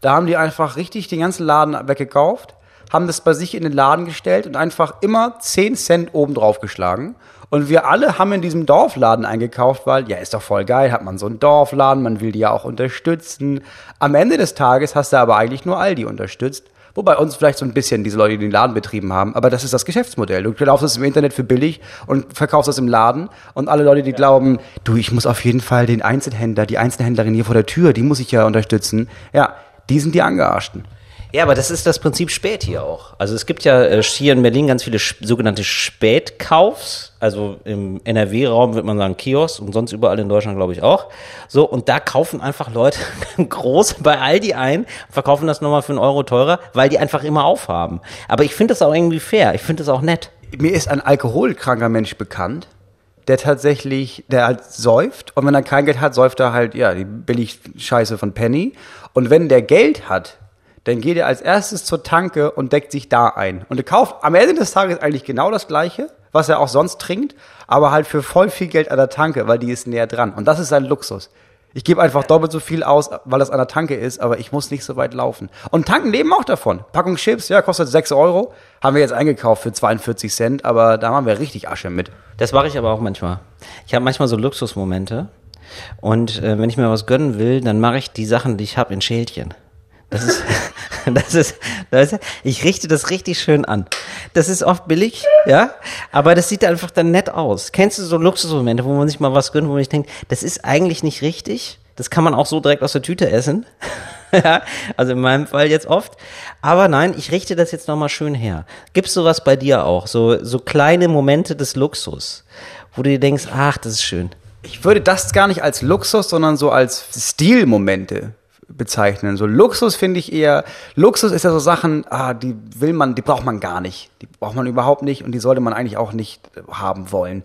Da haben die einfach richtig den ganzen Laden weggekauft, haben das bei sich in den Laden gestellt und einfach immer 10 Cent oben drauf geschlagen. Und wir alle haben in diesem Dorfladen eingekauft, weil, ja, ist doch voll geil, hat man so einen Dorfladen, man will die ja auch unterstützen. Am Ende des Tages hast du aber eigentlich nur Aldi unterstützt. Wobei uns vielleicht so ein bisschen diese Leute, die den Laden betrieben haben, aber das ist das Geschäftsmodell. Du kaufst es im Internet für billig und verkaufst es im Laden und alle Leute, die glauben, du, ich muss auf jeden Fall den Einzelhändler, die Einzelhändlerin hier vor der Tür, die muss ich ja unterstützen. Ja, die sind die Angearschten. Ja, aber das ist das Prinzip spät hier auch. Also es gibt ja äh, hier in Berlin ganz viele sogenannte Spätkaufs. Also im NRW-Raum wird man sagen Kiosk und sonst überall in Deutschland glaube ich auch. So, und da kaufen einfach Leute groß bei Aldi ein, verkaufen das nochmal für einen Euro teurer, weil die einfach immer aufhaben. Aber ich finde das auch irgendwie fair. Ich finde das auch nett. Mir ist ein alkoholkranker Mensch bekannt, der tatsächlich, der halt säuft und wenn er kein Geld hat, säuft er halt, ja, die billig Scheiße von Penny. Und wenn der Geld hat, dann geht er als erstes zur Tanke und deckt sich da ein. Und er kauft am Ende des Tages eigentlich genau das Gleiche, was er auch sonst trinkt, aber halt für voll viel Geld an der Tanke, weil die ist näher dran. Und das ist sein Luxus. Ich gebe einfach doppelt so viel aus, weil das an der Tanke ist, aber ich muss nicht so weit laufen. Und Tanken leben auch davon. Packung Chips, ja, kostet 6 Euro. Haben wir jetzt eingekauft für 42 Cent, aber da haben wir richtig Asche mit. Das mache ich aber auch manchmal. Ich habe manchmal so Luxusmomente. Und äh, wenn ich mir was gönnen will, dann mache ich die Sachen, die ich habe, in Schälchen. Das ist, das ist, das ist, ich richte das richtig schön an. Das ist oft billig, ja, aber das sieht einfach dann nett aus. Kennst du so Luxusmomente, wo man sich mal was gönnt, wo man sich denkt, das ist eigentlich nicht richtig? Das kann man auch so direkt aus der Tüte essen. ja, also in meinem Fall jetzt oft. Aber nein, ich richte das jetzt nochmal schön her. Gibt's sowas bei dir auch? So, so kleine Momente des Luxus, wo du dir denkst, ach, das ist schön. Ich würde das gar nicht als Luxus, sondern so als Stilmomente bezeichnen. So Luxus finde ich eher, Luxus ist ja so Sachen, ah, die will man, die braucht man gar nicht. Die braucht man überhaupt nicht und die sollte man eigentlich auch nicht äh, haben wollen.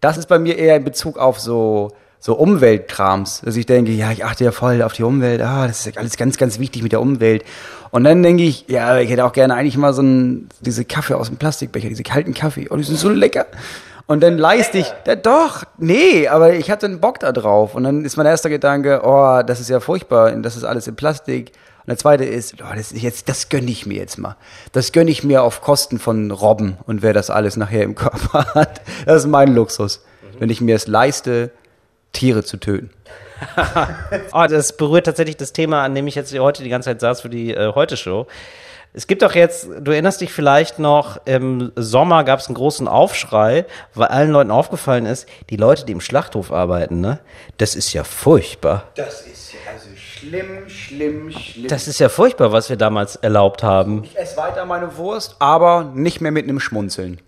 Das ist bei mir eher in Bezug auf so, so Umweltkrams, dass ich denke, ja, ich achte ja voll auf die Umwelt, ah, das ist alles ganz, ganz wichtig mit der Umwelt. Und dann denke ich, ja, ich hätte auch gerne eigentlich mal so ein, diese Kaffee aus dem Plastikbecher, diese kalten Kaffee, oh, die sind so lecker. Und dann leiste ich, ja, doch, nee, aber ich hatte einen Bock da drauf. Und dann ist mein erster Gedanke, oh, das ist ja furchtbar, das ist alles in Plastik. Und der zweite ist, oh, das ist jetzt, das gönne ich mir jetzt mal. Das gönne ich mir auf Kosten von Robben und wer das alles nachher im Körper hat. Das ist mein Luxus. Wenn ich mir es leiste, Tiere zu töten. Oh, das berührt tatsächlich das Thema, an dem ich jetzt heute die ganze Zeit saß für die äh, Heute-Show. Es gibt doch jetzt, du erinnerst dich vielleicht noch, im Sommer gab es einen großen Aufschrei, weil allen Leuten aufgefallen ist, die Leute, die im Schlachthof arbeiten, ne, das ist ja furchtbar. Das ist also schlimm, schlimm, schlimm. Das ist ja furchtbar, was wir damals erlaubt haben. ich esse weiter meine Wurst, aber nicht mehr mit einem Schmunzeln.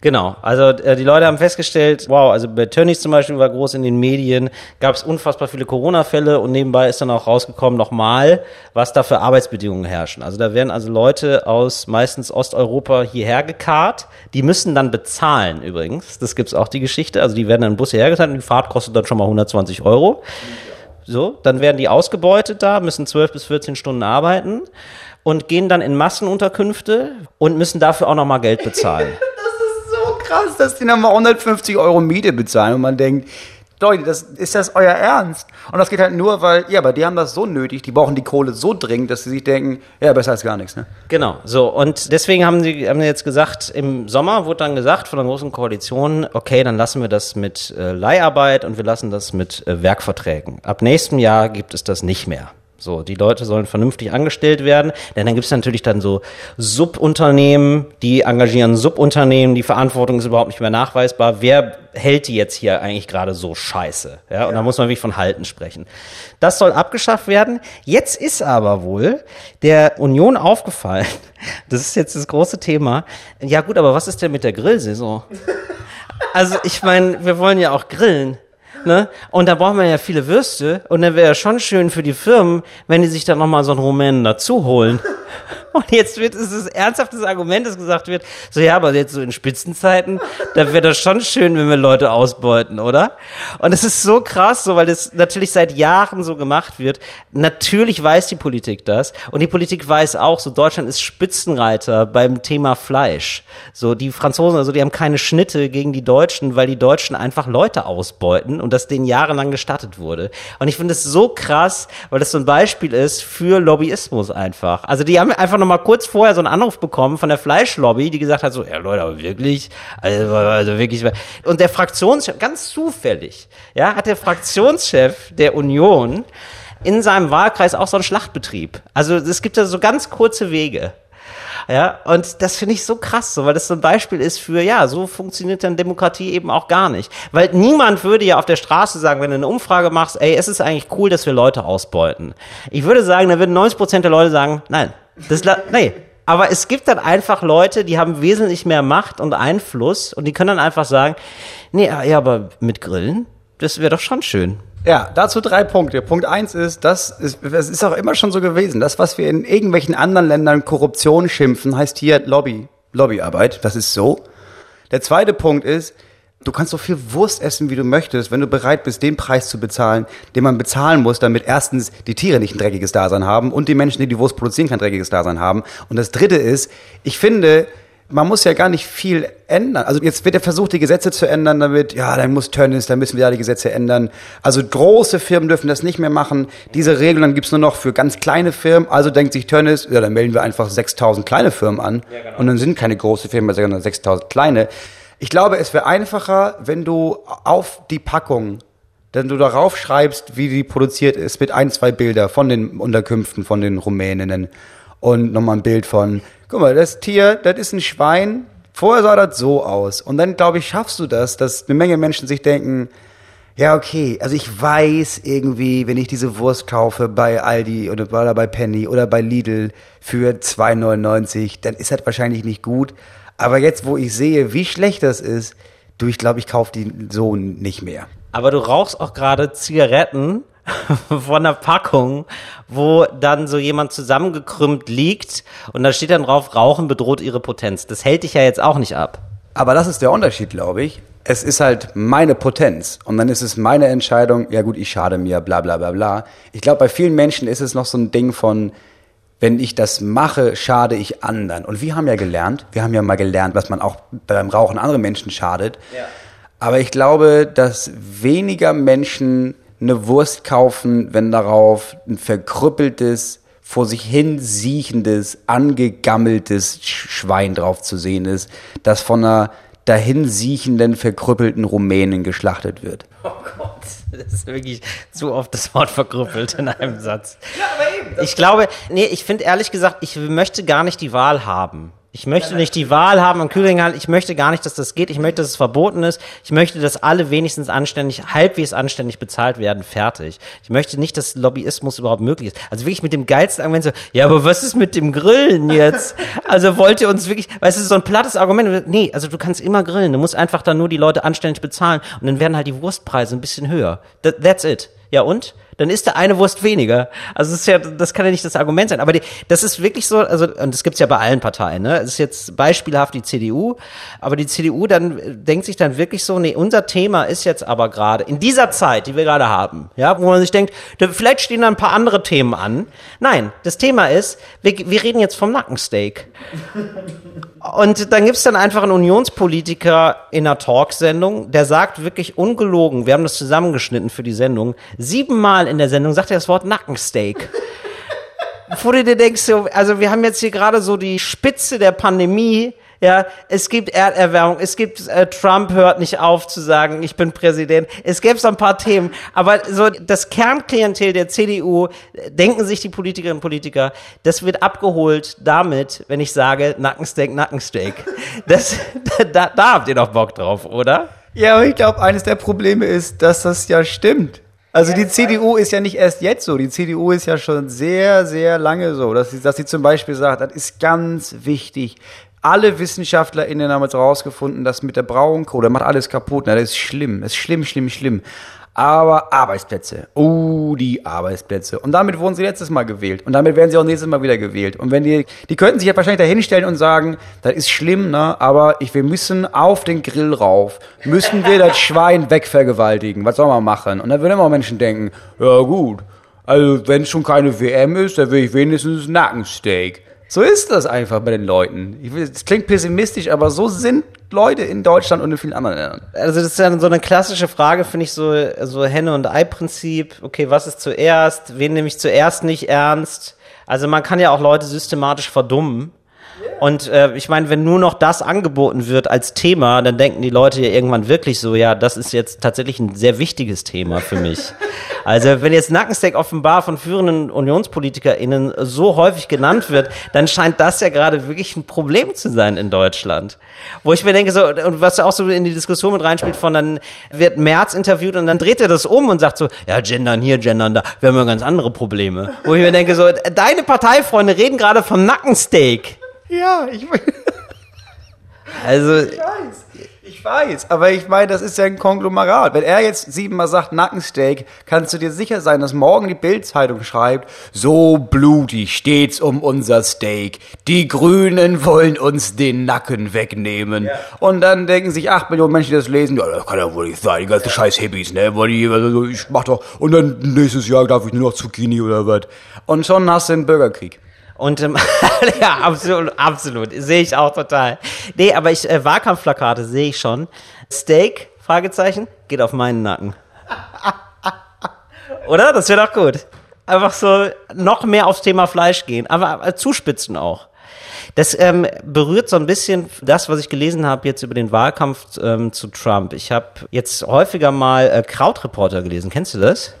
Genau, also äh, die Leute haben festgestellt, wow, also bei Tönnies zum Beispiel war groß in den Medien, gab es unfassbar viele Corona-Fälle und nebenbei ist dann auch rausgekommen nochmal, was da für Arbeitsbedingungen herrschen. Also da werden also Leute aus meistens Osteuropa hierher gekarrt, die müssen dann bezahlen übrigens, das gibt's auch die Geschichte, also die werden dann im Bus hierher und die Fahrt kostet dann schon mal 120 Euro. So, dann werden die ausgebeutet da, müssen 12 bis 14 Stunden arbeiten und gehen dann in Massenunterkünfte und müssen dafür auch nochmal Geld bezahlen. krass, dass die nochmal 150 Euro Miete bezahlen und man denkt, Leute, das, ist das euer Ernst? Und das geht halt nur, weil, ja, aber die haben das so nötig, die brauchen die Kohle so dringend, dass sie sich denken, ja, besser als gar nichts, ne? Genau, so. Und deswegen haben sie haben jetzt gesagt, im Sommer wurde dann gesagt von der Großen Koalition, okay, dann lassen wir das mit äh, Leiharbeit und wir lassen das mit äh, Werkverträgen. Ab nächstem Jahr gibt es das nicht mehr. So, die Leute sollen vernünftig angestellt werden, denn dann gibt es natürlich dann so Subunternehmen, die engagieren Subunternehmen, die Verantwortung ist überhaupt nicht mehr nachweisbar. Wer hält die jetzt hier eigentlich gerade so scheiße? Ja, und da muss man wirklich von Halten sprechen. Das soll abgeschafft werden. Jetzt ist aber wohl der Union aufgefallen, das ist jetzt das große Thema. Ja gut, aber was ist denn mit der Grillsaison? Also ich meine, wir wollen ja auch grillen. Ne? Und da braucht man ja viele Würste. Und dann wäre ja schon schön für die Firmen, wenn die sich dann nochmal so einen Rumänen dazu holen. Und jetzt wird es das ernsthaftes Argument, das gesagt wird, so ja, aber jetzt so in Spitzenzeiten, da wäre das schon schön, wenn wir Leute ausbeuten, oder? Und es ist so krass, so weil das natürlich seit Jahren so gemacht wird. Natürlich weiß die Politik das. Und die Politik weiß auch, so Deutschland ist Spitzenreiter beim Thema Fleisch. So die Franzosen, also die haben keine Schnitte gegen die Deutschen, weil die Deutschen einfach Leute ausbeuten und das denen jahrelang gestattet wurde. Und ich finde es so krass, weil das so ein Beispiel ist für Lobbyismus einfach. Also die haben einfach nochmal mal kurz vorher so einen Anruf bekommen von der Fleischlobby, die gesagt hat so, ja Leute, aber wirklich, also, also wirklich. Und der Fraktionschef, ganz zufällig, ja, hat der Fraktionschef der Union in seinem Wahlkreis auch so einen Schlachtbetrieb. Also es gibt ja so ganz kurze Wege. Ja, und das finde ich so krass, so, weil das so ein Beispiel ist für, ja, so funktioniert dann Demokratie eben auch gar nicht. Weil niemand würde ja auf der Straße sagen, wenn du eine Umfrage machst, ey, es ist eigentlich cool, dass wir Leute ausbeuten. Ich würde sagen, da würden 90 Prozent der Leute sagen, nein, das, nee. Aber es gibt dann einfach Leute, die haben wesentlich mehr Macht und Einfluss und die können dann einfach sagen, nee, ja, aber mit Grillen, das wäre doch schon schön. Ja, dazu drei Punkte. Punkt eins ist, das ist, es ist auch immer schon so gewesen. Das, was wir in irgendwelchen anderen Ländern Korruption schimpfen, heißt hier Lobby, Lobbyarbeit. Das ist so. Der zweite Punkt ist, du kannst so viel Wurst essen, wie du möchtest, wenn du bereit bist, den Preis zu bezahlen, den man bezahlen muss, damit erstens die Tiere nicht ein dreckiges Dasein haben und die Menschen, die die Wurst produzieren, kein dreckiges Dasein haben. Und das dritte ist, ich finde, man muss ja gar nicht viel ändern. Also jetzt wird ja versucht, die Gesetze zu ändern, damit, ja, dann muss Tönnies, dann müssen wir da die Gesetze ändern. Also große Firmen dürfen das nicht mehr machen. Diese Regeln dann gibt's nur noch für ganz kleine Firmen. Also denkt sich Tönnies, ja, dann melden wir einfach 6000 kleine Firmen an. Ja, genau. Und dann sind keine große Firmen, sondern 6000 kleine. Ich glaube, es wäre einfacher, wenn du auf die Packung wenn du darauf schreibst, wie die produziert ist, mit ein, zwei Bilder von den Unterkünften von den Rumäninnen und nochmal ein Bild von guck mal, das Tier, das ist ein Schwein. Vorher sah das so aus. Und dann, glaube ich, schaffst du das, dass eine Menge Menschen sich denken, ja, okay, also ich weiß irgendwie, wenn ich diese Wurst kaufe bei Aldi oder bei Penny oder bei Lidl für 2,99, dann ist das wahrscheinlich nicht gut. Aber jetzt, wo ich sehe, wie schlecht das ist, du, ich glaube, ich kaufe die so nicht mehr. Aber du rauchst auch gerade Zigaretten von der Packung, wo dann so jemand zusammengekrümmt liegt und da steht dann drauf, Rauchen bedroht ihre Potenz. Das hält dich ja jetzt auch nicht ab. Aber das ist der Unterschied, glaube ich. Es ist halt meine Potenz und dann ist es meine Entscheidung, ja gut, ich schade mir, bla bla bla bla. Ich glaube, bei vielen Menschen ist es noch so ein Ding von, wenn ich das mache, schade ich anderen. Und wir haben ja gelernt, wir haben ja mal gelernt, was man auch beim Rauchen anderen Menschen schadet. Ja. Aber ich glaube, dass weniger Menschen eine Wurst kaufen, wenn darauf ein verkrüppeltes, vor sich hin siechendes, angegammeltes Schwein drauf zu sehen ist, das von einer dahin siechenden, verkrüppelten Rumänen geschlachtet wird. Oh Gott, das ist wirklich zu oft das Wort verkrüppelt in einem Satz. Ja, aber eben. Ich glaube, nee, ich finde ehrlich gesagt, ich möchte gar nicht die Wahl haben. Ich möchte nicht die Wahl haben am Kühlregal. Ich möchte gar nicht, dass das geht. Ich möchte, dass es verboten ist. Ich möchte, dass alle wenigstens anständig, halbwegs anständig bezahlt werden. Fertig. Ich möchte nicht, dass Lobbyismus überhaupt möglich ist. Also wirklich mit dem geilsten Argument so, ja, aber was ist mit dem Grillen jetzt? Also wollt ihr uns wirklich, weißt du, so ein plattes Argument. Nee, also du kannst immer grillen. Du musst einfach dann nur die Leute anständig bezahlen und dann werden halt die Wurstpreise ein bisschen höher. That, that's it. Ja und? Dann ist da eine Wurst weniger. Also das ist ja, das kann ja nicht das Argument sein. Aber die, das ist wirklich so, also, und das gibt's ja bei allen Parteien, ne? Es ist jetzt beispielhaft die CDU, aber die CDU dann denkt sich dann wirklich so, nee, unser Thema ist jetzt aber gerade, in dieser Zeit, die wir gerade haben, ja, wo man sich denkt, da, vielleicht stehen da ein paar andere Themen an. Nein, das Thema ist, wir, wir reden jetzt vom Nackensteak. Und dann gibt's dann einfach einen Unionspolitiker in einer Talksendung, der sagt wirklich ungelogen, wir haben das zusammengeschnitten für die Sendung, siebenmal in der Sendung sagt er das Wort Nackensteak. Wo du dir denkst, so, also wir haben jetzt hier gerade so die Spitze der Pandemie. Ja, es gibt Erderwärmung, es gibt äh, Trump hört nicht auf zu sagen, ich bin Präsident. Es gäbe so ein paar Themen, aber so das Kernklientel der CDU denken sich die Politikerinnen und Politiker, das wird abgeholt damit, wenn ich sage Nackensteak, Nackensteak. Das da, da habt ihr doch Bock drauf, oder? Ja, aber ich glaube, eines der Probleme ist, dass das ja stimmt. Also die CDU ist ja nicht erst jetzt so, die CDU ist ja schon sehr, sehr lange so, dass sie, dass sie zum Beispiel sagt, das ist ganz wichtig. Alle WissenschaftlerInnen haben jetzt herausgefunden, dass mit der Braunkohle macht alles kaputt. Na, das ist schlimm, das ist schlimm, schlimm, schlimm. Aber Arbeitsplätze. Oh, die Arbeitsplätze. Und damit wurden sie letztes Mal gewählt. Und damit werden sie auch nächstes Mal wieder gewählt. Und wenn die, die könnten sich ja wahrscheinlich da hinstellen und sagen, das ist schlimm, ne, aber ich, wir müssen auf den Grill rauf. Müssen wir das Schwein wegvergewaltigen. Was soll man machen? Und dann würden immer Menschen denken, ja gut. Also, wenn es schon keine WM ist, dann will ich wenigstens Nackensteak. So ist das einfach bei den Leuten. Es klingt pessimistisch, aber so sind Leute in Deutschland und in vielen anderen Ländern. Also das ist ja so eine klassische Frage, finde ich, so, so Henne- und Ei-Prinzip. Okay, was ist zuerst? Wen nehme ich zuerst nicht ernst? Also man kann ja auch Leute systematisch verdummen. Und äh, ich meine, wenn nur noch das angeboten wird als Thema, dann denken die Leute ja irgendwann wirklich so, ja, das ist jetzt tatsächlich ein sehr wichtiges Thema für mich. Also wenn jetzt Nackensteak offenbar von führenden UnionspolitikerInnen so häufig genannt wird, dann scheint das ja gerade wirklich ein Problem zu sein in Deutschland. Wo ich mir denke, so, und was auch so in die Diskussion mit reinspielt, von dann wird Merz interviewt und dann dreht er das um und sagt so, ja, gendern hier, gendern da, wir haben ja ganz andere Probleme. Wo ich mir denke, so, deine Parteifreunde reden gerade von Nackensteak. Ja, ich, Also, ich weiß. Ich weiß, aber ich meine, das ist ja ein Konglomerat. Wenn er jetzt siebenmal sagt Nackensteak, kannst du dir sicher sein, dass morgen die Bildzeitung schreibt, so blutig steht's um unser Steak. Die Grünen wollen uns den Nacken wegnehmen. Und dann denken sich acht Millionen Menschen, die das lesen, ja, das kann ja wohl nicht sein, die ganzen scheiß Hippies, ne, also ich mach doch, und dann nächstes Jahr darf ich nur noch Zucchini oder was. Und schon hast du einen Bürgerkrieg. Und ähm, ja, absolut, absolut. Sehe ich auch total. Nee, aber ich, äh, Wahlkampfplakate sehe ich schon. Steak, Fragezeichen, geht auf meinen Nacken. Oder? Das wäre doch gut. Einfach so noch mehr aufs Thema Fleisch gehen, aber äh, zuspitzen auch. Das ähm, berührt so ein bisschen das, was ich gelesen habe jetzt über den Wahlkampf ähm, zu Trump. Ich habe jetzt häufiger mal äh, Krautreporter gelesen. Kennst du das?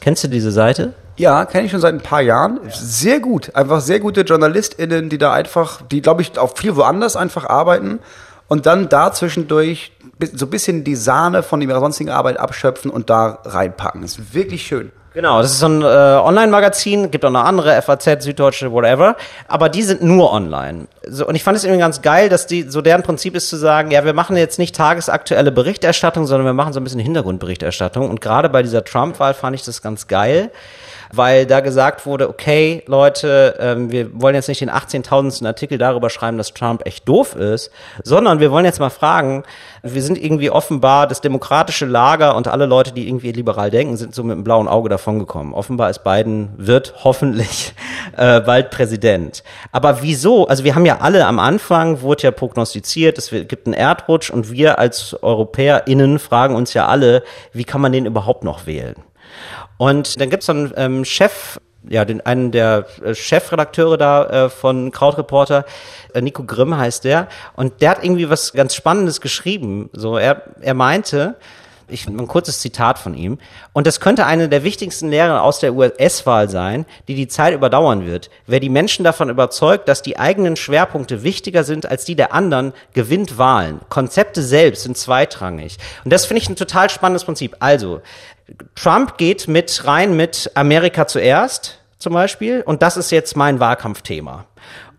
Kennst du diese Seite? Ja, kenne ich schon seit ein paar Jahren. Sehr gut. Einfach sehr gute JournalistInnen, die da einfach, die glaube ich auch viel woanders einfach arbeiten und dann da zwischendurch so ein bisschen die Sahne von ihrer sonstigen Arbeit abschöpfen und da reinpacken. Das ist wirklich schön. Genau, das ist so ein äh, Online-Magazin, gibt auch noch andere, FAZ, Süddeutsche, whatever, aber die sind nur online. So, und ich fand es irgendwie ganz geil, dass die, so deren Prinzip ist zu sagen, ja, wir machen jetzt nicht tagesaktuelle Berichterstattung, sondern wir machen so ein bisschen Hintergrundberichterstattung. Und gerade bei dieser Trump-Wahl fand ich das ganz geil, weil da gesagt wurde, okay, Leute, ähm, wir wollen jetzt nicht den 18.000. Artikel darüber schreiben, dass Trump echt doof ist, sondern wir wollen jetzt mal fragen, wir sind irgendwie offenbar das demokratische Lager und alle Leute, die irgendwie liberal denken, sind so mit einem blauen Auge davongekommen. Offenbar ist Biden, wird hoffentlich äh, bald Präsident. Aber wieso? Also wir haben ja alle am Anfang, wurde ja prognostiziert, es gibt einen Erdrutsch und wir als EuropäerInnen fragen uns ja alle, wie kann man den überhaupt noch wählen? Und dann gibt's so einen ähm, Chef, ja, den, einen der äh, Chefredakteure da äh, von Krautreporter, äh, Nico Grimm heißt der, und der hat irgendwie was ganz Spannendes geschrieben. So, er, er meinte, ich ein kurzes Zitat von ihm. Und das könnte eine der wichtigsten Lehren aus der US-Wahl sein, die die Zeit überdauern wird. Wer die Menschen davon überzeugt, dass die eigenen Schwerpunkte wichtiger sind als die der anderen, gewinnt Wahlen. Konzepte selbst sind zweitrangig. Und das finde ich ein total spannendes Prinzip. Also, Trump geht mit rein mit Amerika zuerst zum Beispiel und das ist jetzt mein Wahlkampfthema.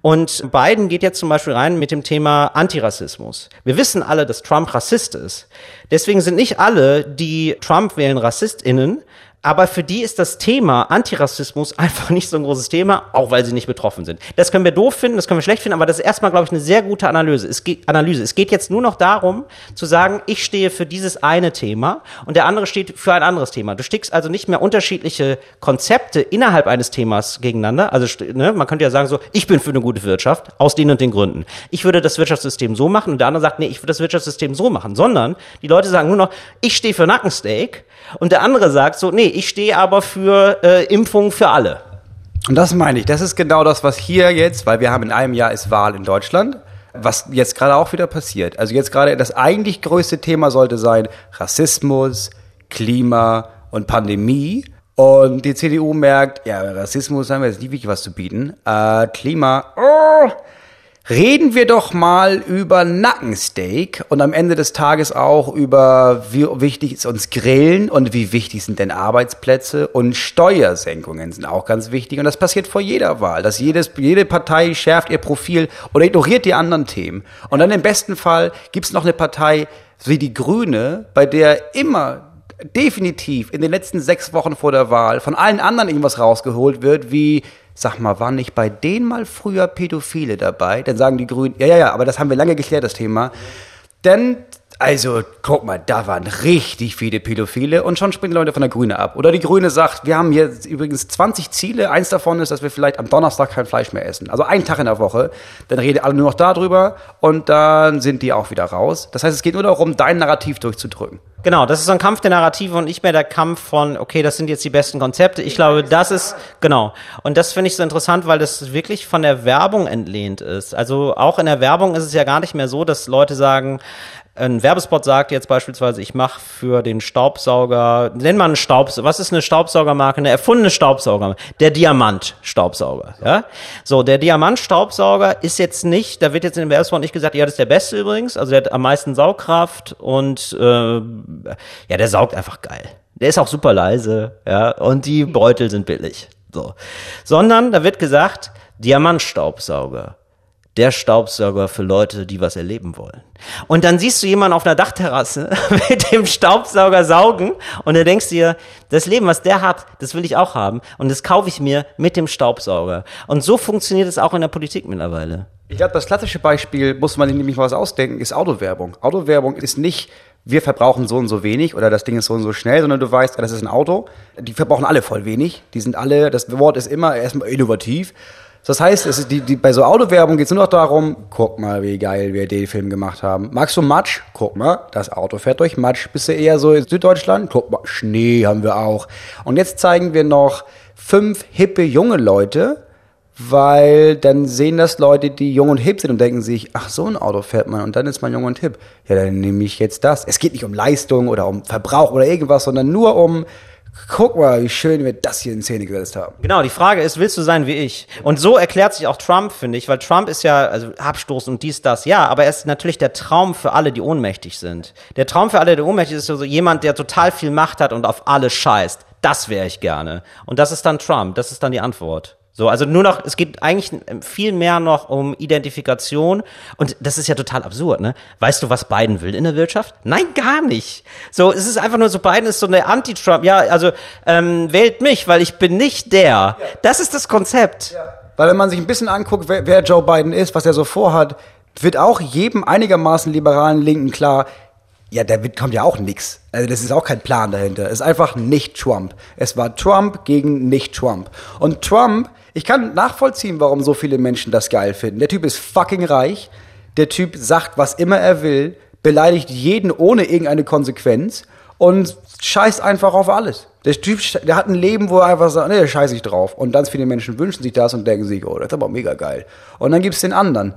Und Biden geht jetzt zum Beispiel rein mit dem Thema Antirassismus. Wir wissen alle, dass Trump Rassist ist. Deswegen sind nicht alle, die Trump wählen, RassistInnen. Aber für die ist das Thema Antirassismus einfach nicht so ein großes Thema, auch weil sie nicht betroffen sind. Das können wir doof finden, das können wir schlecht finden, aber das ist erstmal, glaube ich, eine sehr gute Analyse. Es geht, Analyse. Es geht jetzt nur noch darum, zu sagen, ich stehe für dieses eine Thema und der andere steht für ein anderes Thema. Du stickst also nicht mehr unterschiedliche Konzepte innerhalb eines Themas gegeneinander. Also ne, man könnte ja sagen so, ich bin für eine gute Wirtschaft, aus den und den Gründen. Ich würde das Wirtschaftssystem so machen und der andere sagt, nee, ich würde das Wirtschaftssystem so machen. Sondern die Leute sagen nur noch, ich stehe für Nackensteak und der andere sagt so, nee, ich stehe aber für äh, Impfungen für alle. Und das meine ich. Das ist genau das, was hier jetzt, weil wir haben in einem Jahr ist Wahl in Deutschland, was jetzt gerade auch wieder passiert. Also jetzt gerade das eigentlich größte Thema sollte sein Rassismus, Klima und Pandemie. Und die CDU merkt, ja, Rassismus haben wir jetzt nicht wirklich was zu bieten. Äh, Klima, oh, Reden wir doch mal über Nackensteak und am Ende des Tages auch über, wie wichtig ist uns Grillen und wie wichtig sind denn Arbeitsplätze und Steuersenkungen sind auch ganz wichtig. Und das passiert vor jeder Wahl, dass jedes, jede Partei schärft ihr Profil oder ignoriert die anderen Themen. Und dann im besten Fall gibt's noch eine Partei wie die Grüne, bei der immer definitiv in den letzten sechs Wochen vor der Wahl von allen anderen irgendwas rausgeholt wird, wie, sag mal, waren nicht bei denen mal früher Pädophile dabei? Dann sagen die Grünen, ja, ja, ja, aber das haben wir lange geklärt, das Thema. Denn Also, guck mal, da waren richtig viele Pädophile und schon springen Leute von der Grüne ab. Oder die Grüne sagt, wir haben hier übrigens 20 Ziele. Eins davon ist, dass wir vielleicht am Donnerstag kein Fleisch mehr essen. Also einen Tag in der Woche. Dann reden alle nur noch darüber und dann sind die auch wieder raus. Das heißt, es geht nur darum, dein Narrativ durchzudrücken. Genau, das ist so ein Kampf der Narrative und nicht mehr der Kampf von, okay, das sind jetzt die besten Konzepte. Ich glaube, das ist, genau. Und das finde ich so interessant, weil das wirklich von der Werbung entlehnt ist. Also auch in der Werbung ist es ja gar nicht mehr so, dass Leute sagen, ein Werbespot sagt jetzt beispielsweise, ich mache für den Staubsauger, nenn mal einen Staubsauger, was ist eine Staubsaugermarke? Eine erfundene Staubsaugermarke. Der Diamant-Staubsauger, ja? So, der Diamant-Staubsauger ist jetzt nicht, da wird jetzt in dem Werbespot nicht gesagt, ja, das ist der beste übrigens, also der hat am meisten Saugkraft und äh, ja, der saugt einfach geil. Der ist auch super leise, ja, und die Beutel sind billig. So. Sondern da wird gesagt, Diamantstaubsauger der Staubsauger für Leute, die was erleben wollen. Und dann siehst du jemanden auf einer Dachterrasse mit dem Staubsauger saugen und du denkst dir, das Leben, was der hat, das will ich auch haben und das kaufe ich mir mit dem Staubsauger. Und so funktioniert es auch in der Politik mittlerweile. Ich glaube, das klassische Beispiel, muss man sich nämlich mal was ausdenken, ist Autowerbung. Autowerbung ist nicht, wir verbrauchen so und so wenig oder das Ding ist so und so schnell, sondern du weißt, das ist ein Auto. Die verbrauchen alle voll wenig. Die sind alle, das Wort ist immer erstmal innovativ. Das heißt, es die, die, bei so Autowerbung geht es nur noch darum, guck mal, wie geil wir den Film gemacht haben. Magst du Matsch? Guck mal, das Auto fährt durch Matsch. Bist du eher so in Süddeutschland? Guck mal, Schnee haben wir auch. Und jetzt zeigen wir noch fünf hippe junge Leute, weil dann sehen das Leute, die jung und hip sind und denken sich, ach, so ein Auto fährt man und dann ist man jung und hip. Ja, dann nehme ich jetzt das. Es geht nicht um Leistung oder um Verbrauch oder irgendwas, sondern nur um guck mal, wie schön wir das hier in Szene gesetzt haben. Genau, die Frage ist, willst du sein wie ich? Und so erklärt sich auch Trump, finde ich, weil Trump ist ja, also Abstoß und dies, das, ja, aber er ist natürlich der Traum für alle, die ohnmächtig sind. Der Traum für alle, die ohnmächtig sind, ist so jemand, der total viel Macht hat und auf alles scheißt. Das wäre ich gerne. Und das ist dann Trump, das ist dann die Antwort. So, also nur noch, es geht eigentlich viel mehr noch um Identifikation und das ist ja total absurd, ne? Weißt du, was Biden will in der Wirtschaft? Nein, gar nicht. So, es ist einfach nur so, Biden ist so eine Anti-Trump, ja, also ähm, wählt mich, weil ich bin nicht der. Ja. Das ist das Konzept. Ja. Weil wenn man sich ein bisschen anguckt, wer, wer Joe Biden ist, was er so vorhat, wird auch jedem einigermaßen liberalen Linken klar, ja, da kommt ja auch nix. Also das ist auch kein Plan dahinter. Es ist einfach nicht Trump. Es war Trump gegen nicht Trump. Und Trump ich kann nachvollziehen, warum so viele Menschen das geil finden. Der Typ ist fucking reich. Der Typ sagt, was immer er will, beleidigt jeden ohne irgendeine Konsequenz und scheißt einfach auf alles. Der Typ, der hat ein Leben, wo er einfach sagt, nee, scheiß ich drauf. Und ganz viele Menschen wünschen sich das und denken sich, oh, das ist aber mega geil. Und dann gibt's den anderen.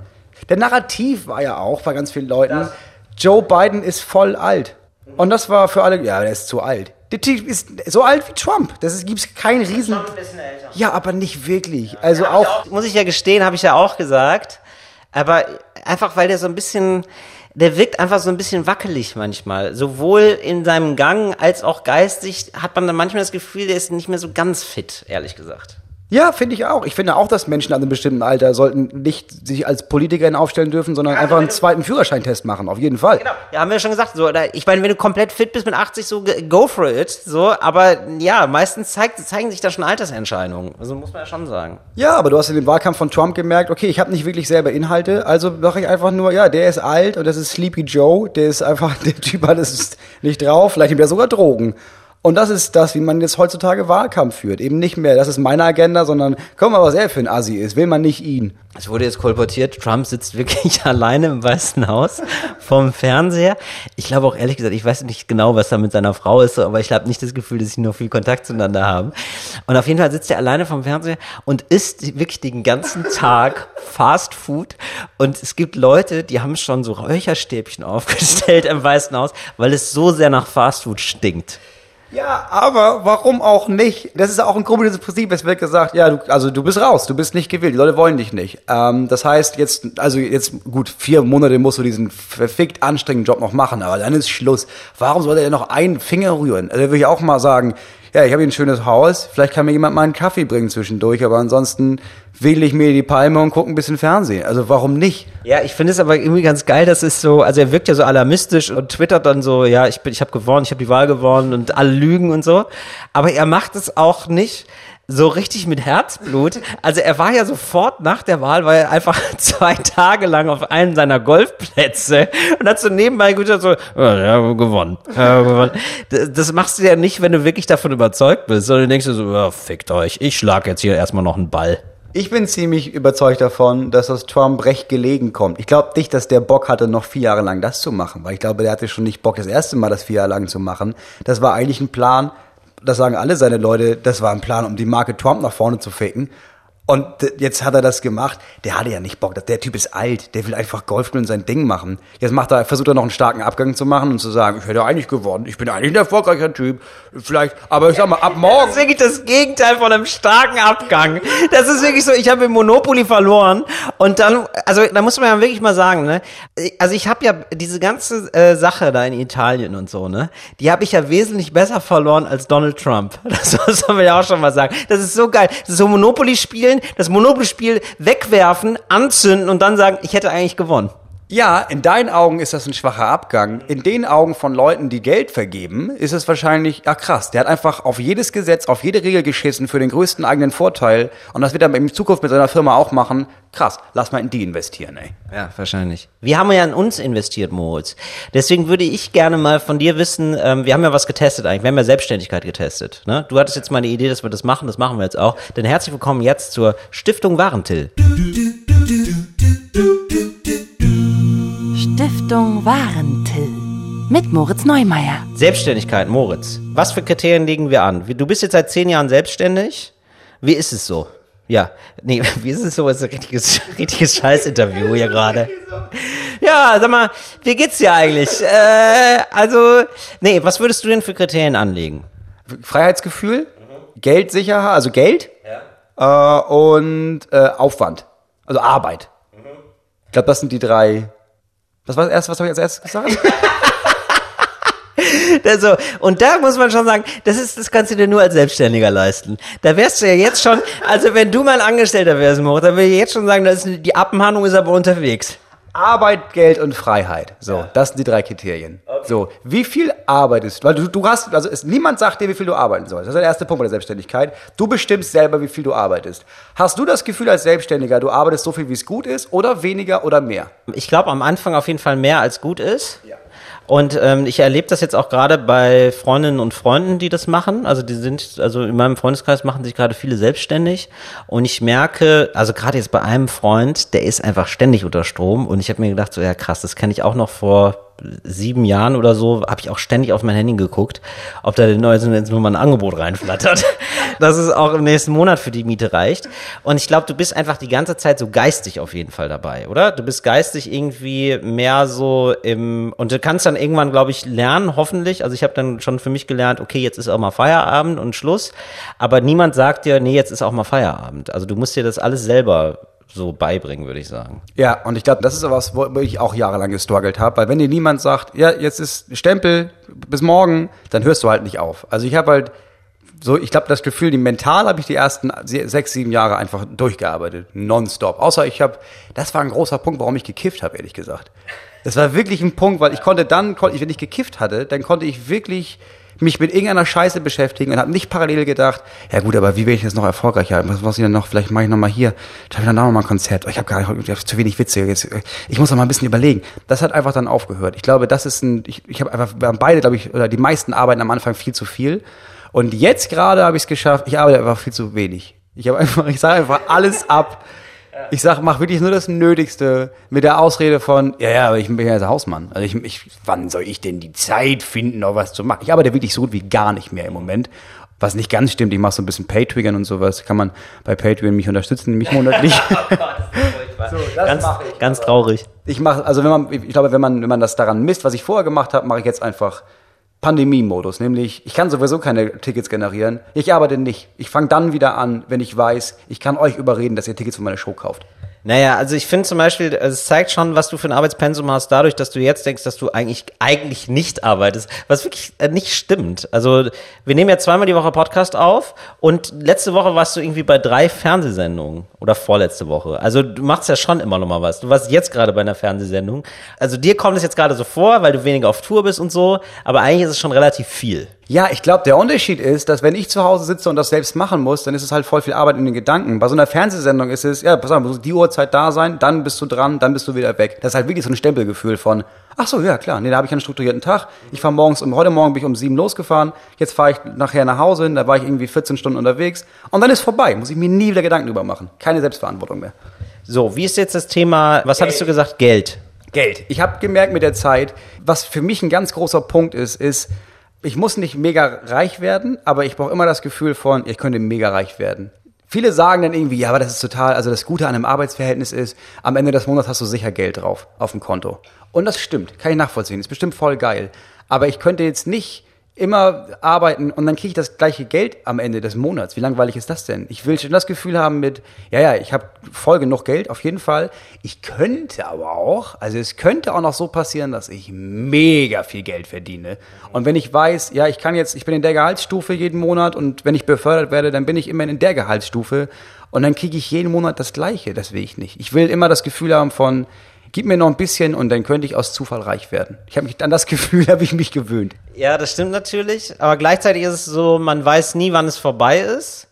Der Narrativ war ja auch bei ganz vielen Leuten, das. Joe Biden ist voll alt. Und das war für alle, ja, der ist zu alt. Der Typ ist so alt wie Trump. Das gibt keinen Riesen. Schon ein bisschen älter. Ja, aber nicht wirklich. Also ja, auch, auch. Muss ich ja gestehen, habe ich ja auch gesagt. Aber einfach, weil der so ein bisschen, der wirkt einfach so ein bisschen wackelig manchmal. Sowohl in seinem Gang als auch geistig hat man dann manchmal das Gefühl, der ist nicht mehr so ganz fit, ehrlich gesagt. Ja, finde ich auch. Ich finde auch, dass Menschen an einem bestimmten Alter sollten nicht sich als Politikerin aufstellen dürfen, sondern ja, einfach einen zweiten Führerscheintest machen, auf jeden Fall. Genau, ja, haben wir ja schon gesagt. So, ich meine, wenn du komplett fit bist mit 80, so go for it. So, aber ja, meistens zeigt, zeigen sich da schon Altersentscheidungen. Also muss man ja schon sagen. Ja, aber du hast in dem Wahlkampf von Trump gemerkt, okay, ich habe nicht wirklich selber Inhalte, also mache ich einfach nur, ja, der ist alt und das ist Sleepy Joe, der ist einfach, der Typ hat es nicht drauf, vielleicht nimmt er sogar Drogen. Und das ist das, wie man jetzt heutzutage Wahlkampf führt. Eben nicht mehr, das ist meine Agenda, sondern guck mal, was er für ein Assi ist. Will man nicht ihn. Es wurde jetzt kolportiert, Trump sitzt wirklich alleine im Weißen Haus vom Fernseher. Ich glaube auch ehrlich gesagt, ich weiß nicht genau, was da mit seiner Frau ist, aber ich habe nicht das Gefühl, dass sie noch viel Kontakt zueinander haben. Und auf jeden Fall sitzt er alleine vom Fernseher und isst wirklich den ganzen Tag Fast Food. Und es gibt Leute, die haben schon so Räucherstäbchen aufgestellt im Weißen Haus, weil es so sehr nach Fast Food stinkt. Ja, aber warum auch nicht? Das ist auch ein komisches Prinzip. Es wird gesagt, ja, du, also du bist raus, du bist nicht gewählt, die Leute wollen dich nicht. Ähm, das heißt, jetzt, also jetzt, gut, vier Monate musst du diesen verfickt anstrengenden Job noch machen, aber dann ist Schluss. Warum soll er noch einen Finger rühren? Also, da würde ich auch mal sagen, ja, ich habe hier ein schönes Haus, vielleicht kann mir jemand mal einen Kaffee bringen zwischendurch, aber ansonsten wähle ich mir die Palme und gucke ein bisschen Fernsehen. Also warum nicht? Ja, ich finde es aber irgendwie ganz geil, dass es so, also er wirkt ja so alarmistisch und twittert dann so, ja, ich bin, ich habe gewonnen, ich habe die Wahl gewonnen und alle lügen und so. Aber er macht es auch nicht so richtig mit Herzblut. Also er war ja sofort nach der Wahl, war er einfach zwei Tage lang auf einem seiner Golfplätze und hat so nebenbei gesagt so, ja, gewonnen, ja, gewonnen. Das, das machst du ja nicht, wenn du wirklich davon überzeugt bist, sondern du denkst dir so, ja, fickt euch, ich schlag jetzt hier erstmal noch einen Ball. Ich bin ziemlich überzeugt davon, dass das Trump recht gelegen kommt. Ich glaube nicht, dass der Bock hatte, noch vier Jahre lang das zu machen, weil ich glaube, der hatte schon nicht Bock, das erste Mal das vier Jahre lang zu machen. Das war eigentlich ein Plan, das sagen alle seine Leute, das war ein Plan, um die Marke Trump nach vorne zu ficken. Und jetzt hat er das gemacht. Der hatte ja nicht Bock. Der Typ ist alt. Der will einfach Golf spielen und sein Ding machen. Jetzt macht er, versucht er noch einen starken Abgang zu machen und zu sagen, ich hätte eigentlich gewonnen. Ich bin eigentlich ein erfolgreicher Typ. Vielleicht, aber ich sag mal, ab morgen. Das ist wirklich das Gegenteil von einem starken Abgang. Das ist wirklich so, ich habe im Monopoly verloren und dann, also da muss man ja wirklich mal sagen, ne? Also ich habe ja diese ganze äh, Sache da in Italien und so, ne? Die habe ich ja wesentlich besser verloren als Donald Trump. Das muss man ja auch schon mal sagen. Das ist so geil. Das ist so Monopoly spielen, das Monopoly-Spiel wegwerfen, anzünden und dann sagen, ich hätte eigentlich gewonnen. Ja, in deinen Augen ist das ein schwacher Abgang. In den Augen von Leuten, die Geld vergeben, ist es wahrscheinlich, ja krass, der hat einfach auf jedes Gesetz, auf jede Regel geschissen für den größten eigenen Vorteil. Und das wird er in Zukunft mit seiner Firma auch machen. Krass, lass mal in die investieren, ey. Ja, wahrscheinlich. Wir haben ja in uns investiert, Moritz. Deswegen würde ich gerne mal von dir wissen, ähm, wir haben ja was getestet eigentlich, wir haben ja Selbstständigkeit getestet. Ne? Du hattest jetzt mal eine Idee, dass wir das machen, das machen wir jetzt auch. Denn herzlich willkommen jetzt zur Stiftung Warentil. Stiftung Warentil. Mit Moritz Neumeier. Selbstständigkeit, Moritz. Was für Kriterien legen wir an? Du bist jetzt seit zehn Jahren selbstständig. Wie ist es so? Ja, nee, wie ist es so? Das ist ein richtiges, richtiges Scheißinterview hier gerade. Ja, sag mal, wie geht's dir eigentlich? Äh, also, nee, was würdest du denn für Kriterien anlegen? Freiheitsgefühl, Geldsicherheit, also Geld äh, und äh, Aufwand, also Arbeit. Ich glaube, das sind die drei. Was war das erste, was habe ich als erstes gesagt? Also, und da muss man schon sagen, das ist, das kannst du dir nur als Selbstständiger leisten. Da wärst du ja jetzt schon, also wenn du mal Angestellter wärst, Moritz, dann würde ich jetzt schon sagen, das ist, die Abmahnung ist aber unterwegs. Arbeit, Geld und Freiheit. So, das sind die drei Kriterien. So, wie viel arbeitest du? Weil du, hast, also es, niemand sagt dir, wie viel du arbeiten sollst. Das ist der erste Punkt bei der Selbstständigkeit. Du bestimmst selber, wie viel du arbeitest. Hast du das Gefühl als Selbstständiger, du arbeitest so viel, wie es gut ist, oder weniger oder mehr? Ich glaube am Anfang auf jeden Fall mehr als gut ist. Und ähm, ich erlebe das jetzt auch gerade bei Freundinnen und Freunden, die das machen. Also die sind, also in meinem Freundeskreis machen sich gerade viele selbstständig. Und ich merke, also gerade jetzt bei einem Freund, der ist einfach ständig unter Strom. Und ich habe mir gedacht, so ja krass, das kenne ich auch noch vor sieben Jahren oder so, habe ich auch ständig auf mein Handy geguckt, ob da denn jetzt nur mal ein Angebot reinflattert, dass es auch im nächsten Monat für die Miete reicht. Und ich glaube, du bist einfach die ganze Zeit so geistig auf jeden Fall dabei, oder? Du bist geistig irgendwie mehr so im und du kannst dann irgendwann, glaube ich, lernen, hoffentlich. Also ich habe dann schon für mich gelernt, okay, jetzt ist auch mal Feierabend und Schluss. Aber niemand sagt dir, nee, jetzt ist auch mal Feierabend. Also du musst dir das alles selber so beibringen, würde ich sagen. Ja, und ich glaube, das ist was, wo ich auch jahrelang gestruggelt habe, weil wenn dir niemand sagt, ja, jetzt ist Stempel bis morgen, dann hörst du halt nicht auf. Also ich habe halt so, ich glaube, das Gefühl, die mental habe ich die ersten se- sechs, sieben Jahre einfach durchgearbeitet, nonstop. Außer ich habe, das war ein großer Punkt, warum ich gekifft habe, ehrlich gesagt. Das war wirklich ein Punkt, weil ich konnte dann, wenn ich gekifft hatte, dann konnte ich wirklich mich mit irgendeiner Scheiße beschäftigen und habe nicht parallel gedacht, ja gut, aber wie werde ich jetzt noch erfolgreicher? Was was ich denn noch? Vielleicht mache ich noch mal hier, schaffe ich dann auch noch mal ein Konzert. Ich habe gar nicht, ich hab zu wenig Witze. Ich muss noch mal ein bisschen überlegen. Das hat einfach dann aufgehört. Ich glaube, das ist ein, ich, ich habe einfach, wir haben beide, glaube ich, oder die meisten arbeiten am Anfang viel zu viel. Und jetzt gerade habe ich es geschafft. Ich arbeite einfach viel zu wenig. Ich habe einfach, ich sage einfach alles ab. Ich sag, mach wirklich nur das Nötigste mit der Ausrede von, ja, ja, aber ich bin ja jetzt Hausmann. Also ich, ich, wann soll ich denn die Zeit finden, noch was zu machen? Ich arbeite wirklich so gut wie gar nicht mehr im Moment. Was nicht ganz stimmt, ich mache so ein bisschen Paytriggern und sowas. Kann man bei Patreon mich unterstützen, mich monatlich. ganz, ganz traurig. Ich mache, also wenn man, ich glaube, wenn man, wenn man das daran misst, was ich vorher gemacht habe, mache ich jetzt einfach Pandemie-Modus. Nämlich, ich kann sowieso keine Tickets generieren. Ich arbeite nicht. Ich fange dann wieder an, wenn ich weiß, ich kann euch überreden, dass ihr Tickets für meine Show kauft. Naja, also ich finde zum Beispiel, es zeigt schon, was du für ein Arbeitspensum hast, dadurch, dass du jetzt denkst, dass du eigentlich, eigentlich nicht arbeitest, was wirklich äh, nicht stimmt. Also wir nehmen ja zweimal die Woche Podcast auf und letzte Woche warst du irgendwie bei drei Fernsehsendungen oder vorletzte Woche. Also du machst ja schon immer noch mal was. Du warst jetzt gerade bei einer Fernsehsendung. Also dir kommt es jetzt gerade so vor, weil du weniger auf Tour bist und so, aber eigentlich ist es schon relativ viel. Ja, ich glaube, der Unterschied ist, dass wenn ich zu Hause sitze und das selbst machen muss, dann ist es halt voll viel Arbeit in den Gedanken. Bei so einer Fernsehsendung ist es, ja, pass auf, muss die Uhrzeit da sein, dann bist du dran, dann bist du wieder weg. Das ist halt wirklich so ein Stempelgefühl von, ach so, ja klar, nee, da habe ich einen strukturierten Tag. Ich fahre morgens, um, heute Morgen bin ich um sieben losgefahren, jetzt fahre ich nachher nach Hause, da war ich irgendwie 14 Stunden unterwegs und dann ist vorbei, muss ich mir nie wieder Gedanken drüber machen. Keine Selbstverantwortung mehr. So, wie ist jetzt das Thema, was hattest du gesagt? Geld. Geld. Ich habe gemerkt mit der Zeit, was für mich ein ganz großer Punkt ist, ist, ich muss nicht mega reich werden, aber ich brauche immer das Gefühl von, ich könnte mega reich werden. Viele sagen dann irgendwie, ja, aber das ist total, also das Gute an einem Arbeitsverhältnis ist, am Ende des Monats hast du sicher Geld drauf auf dem Konto. Und das stimmt, kann ich nachvollziehen, ist bestimmt voll geil. Aber ich könnte jetzt nicht immer arbeiten und dann kriege ich das gleiche Geld am Ende des Monats. Wie langweilig ist das denn? Ich will schon das Gefühl haben mit, ja, ja, ich habe voll genug Geld, auf jeden Fall. Ich könnte aber auch, also es könnte auch noch so passieren, dass ich mega viel Geld verdiene. Und wenn ich weiß, ja, ich kann jetzt, ich bin in der Gehaltsstufe jeden Monat und wenn ich befördert werde, dann bin ich immer in der Gehaltsstufe und dann kriege ich jeden Monat das gleiche. Das will ich nicht. Ich will immer das Gefühl haben von, gib mir noch ein bisschen und dann könnte ich aus Zufall reich werden. Ich habe mich an das Gefühl, habe ich mich gewöhnt. Ja, das stimmt natürlich, aber gleichzeitig ist es so, man weiß nie, wann es vorbei ist.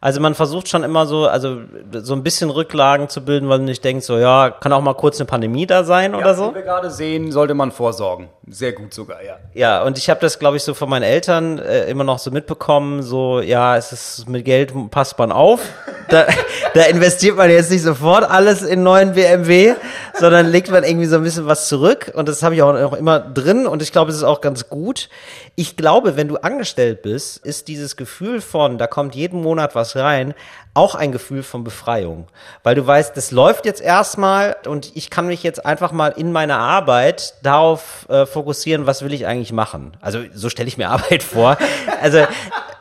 Also man versucht schon immer so, also so ein bisschen Rücklagen zu bilden, weil man nicht denkt, so ja, kann auch mal kurz eine Pandemie da sein oder so. Wie wir gerade sehen, sollte man vorsorgen. Sehr gut sogar, ja. Ja, und ich habe das, glaube ich, so von meinen Eltern äh, immer noch so mitbekommen, so ja, es ist mit Geld passt man auf. Da, da investiert man jetzt nicht sofort alles in neuen BMW, sondern legt man irgendwie so ein bisschen was zurück. Und das habe ich auch, auch immer drin und ich glaube, es ist auch ganz gut. Ich glaube, wenn du angestellt bist, ist dieses Gefühl von, da kommt jeden Monat was rein, auch ein Gefühl von Befreiung. Weil du weißt, das läuft jetzt erstmal und ich kann mich jetzt einfach mal in meiner Arbeit darauf äh, fokussieren, was will ich eigentlich machen. Also so stelle ich mir Arbeit vor. Also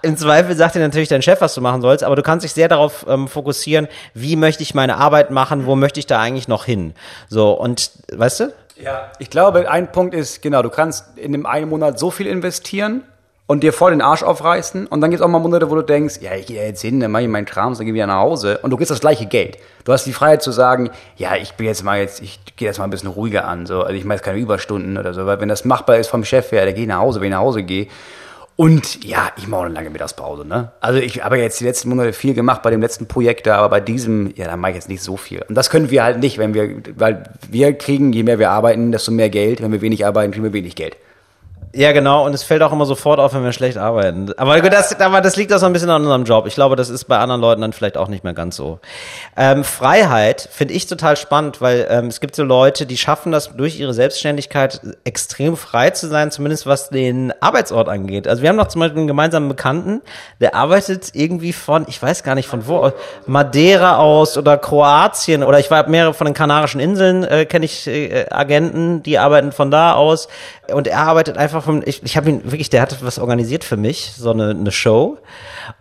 im Zweifel sagt dir natürlich dein Chef, was du machen sollst, aber du kannst dich sehr darauf ähm, fokussieren, wie möchte ich meine Arbeit machen, wo möchte ich da eigentlich noch hin. So, und weißt du? Ja. Ich glaube, ein Punkt ist, genau, du kannst in dem einen Monat so viel investieren und dir voll den Arsch aufreißen und dann gibt es auch mal Monate, wo du denkst, ja, ich gehe jetzt hin, dann mache ich meinen Kram, dann gehe ich wieder nach Hause und du kriegst das gleiche Geld. Du hast die Freiheit zu sagen, ja, ich bin jetzt mal jetzt, ich gehe jetzt mal ein bisschen ruhiger an, so, also ich mache jetzt keine Überstunden oder so, weil wenn das machbar ist vom Chef her, der geht nach Hause, wenn ich nach Hause gehe. Und ja, ich mache auch eine lange Mittagspause, ne? Also ich habe jetzt die letzten Monate viel gemacht bei dem letzten Projekt da, aber bei diesem, ja, da mache ich jetzt nicht so viel. Und das können wir halt nicht, wenn wir, weil wir kriegen, je mehr wir arbeiten, desto mehr Geld. Wenn wir wenig arbeiten, kriegen wir wenig Geld. Ja, genau. Und es fällt auch immer sofort auf, wenn wir schlecht arbeiten. Aber das, aber das liegt auch so ein bisschen an unserem Job. Ich glaube, das ist bei anderen Leuten dann vielleicht auch nicht mehr ganz so. Ähm, Freiheit finde ich total spannend, weil ähm, es gibt so Leute, die schaffen das durch ihre Selbstständigkeit extrem frei zu sein, zumindest was den Arbeitsort angeht. Also wir haben noch zum Beispiel einen gemeinsamen Bekannten, der arbeitet irgendwie von, ich weiß gar nicht von wo, Madeira aus oder Kroatien oder ich war mehrere von den Kanarischen Inseln, äh, kenne ich äh, Agenten, die arbeiten von da aus und er arbeitet einfach vom, ich, ich habe ihn wirklich, der hat was organisiert für mich, so eine, eine Show.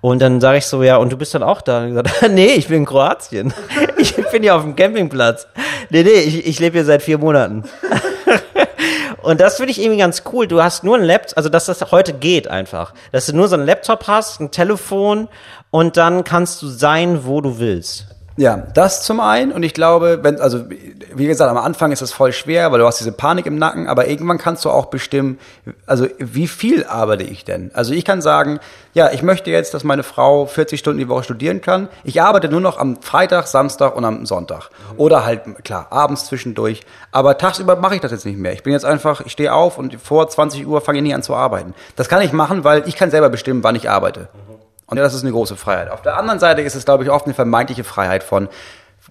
Und dann sage ich so, ja, und du bist dann auch da? Und gesagt, nee, ich bin in Kroatien. Ich bin hier auf dem Campingplatz. Nee, nee, ich, ich lebe hier seit vier Monaten. Und das finde ich irgendwie ganz cool. Du hast nur ein Laptop, also dass das heute geht einfach. Dass du nur so ein Laptop hast, ein Telefon und dann kannst du sein, wo du willst. Ja, das zum einen. Und ich glaube, wenn, also wie gesagt, am Anfang ist das voll schwer, weil du hast diese Panik im Nacken, aber irgendwann kannst du auch bestimmen, also wie viel arbeite ich denn? Also ich kann sagen, ja, ich möchte jetzt, dass meine Frau 40 Stunden die Woche studieren kann. Ich arbeite nur noch am Freitag, Samstag und am Sonntag. Oder halt, klar, abends zwischendurch. Aber tagsüber mache ich das jetzt nicht mehr. Ich bin jetzt einfach, ich stehe auf und vor 20 Uhr fange ich nie an zu arbeiten. Das kann ich machen, weil ich kann selber bestimmen, wann ich arbeite. Und das ist eine große Freiheit. Auf der anderen Seite ist es, glaube ich, oft eine vermeintliche Freiheit von,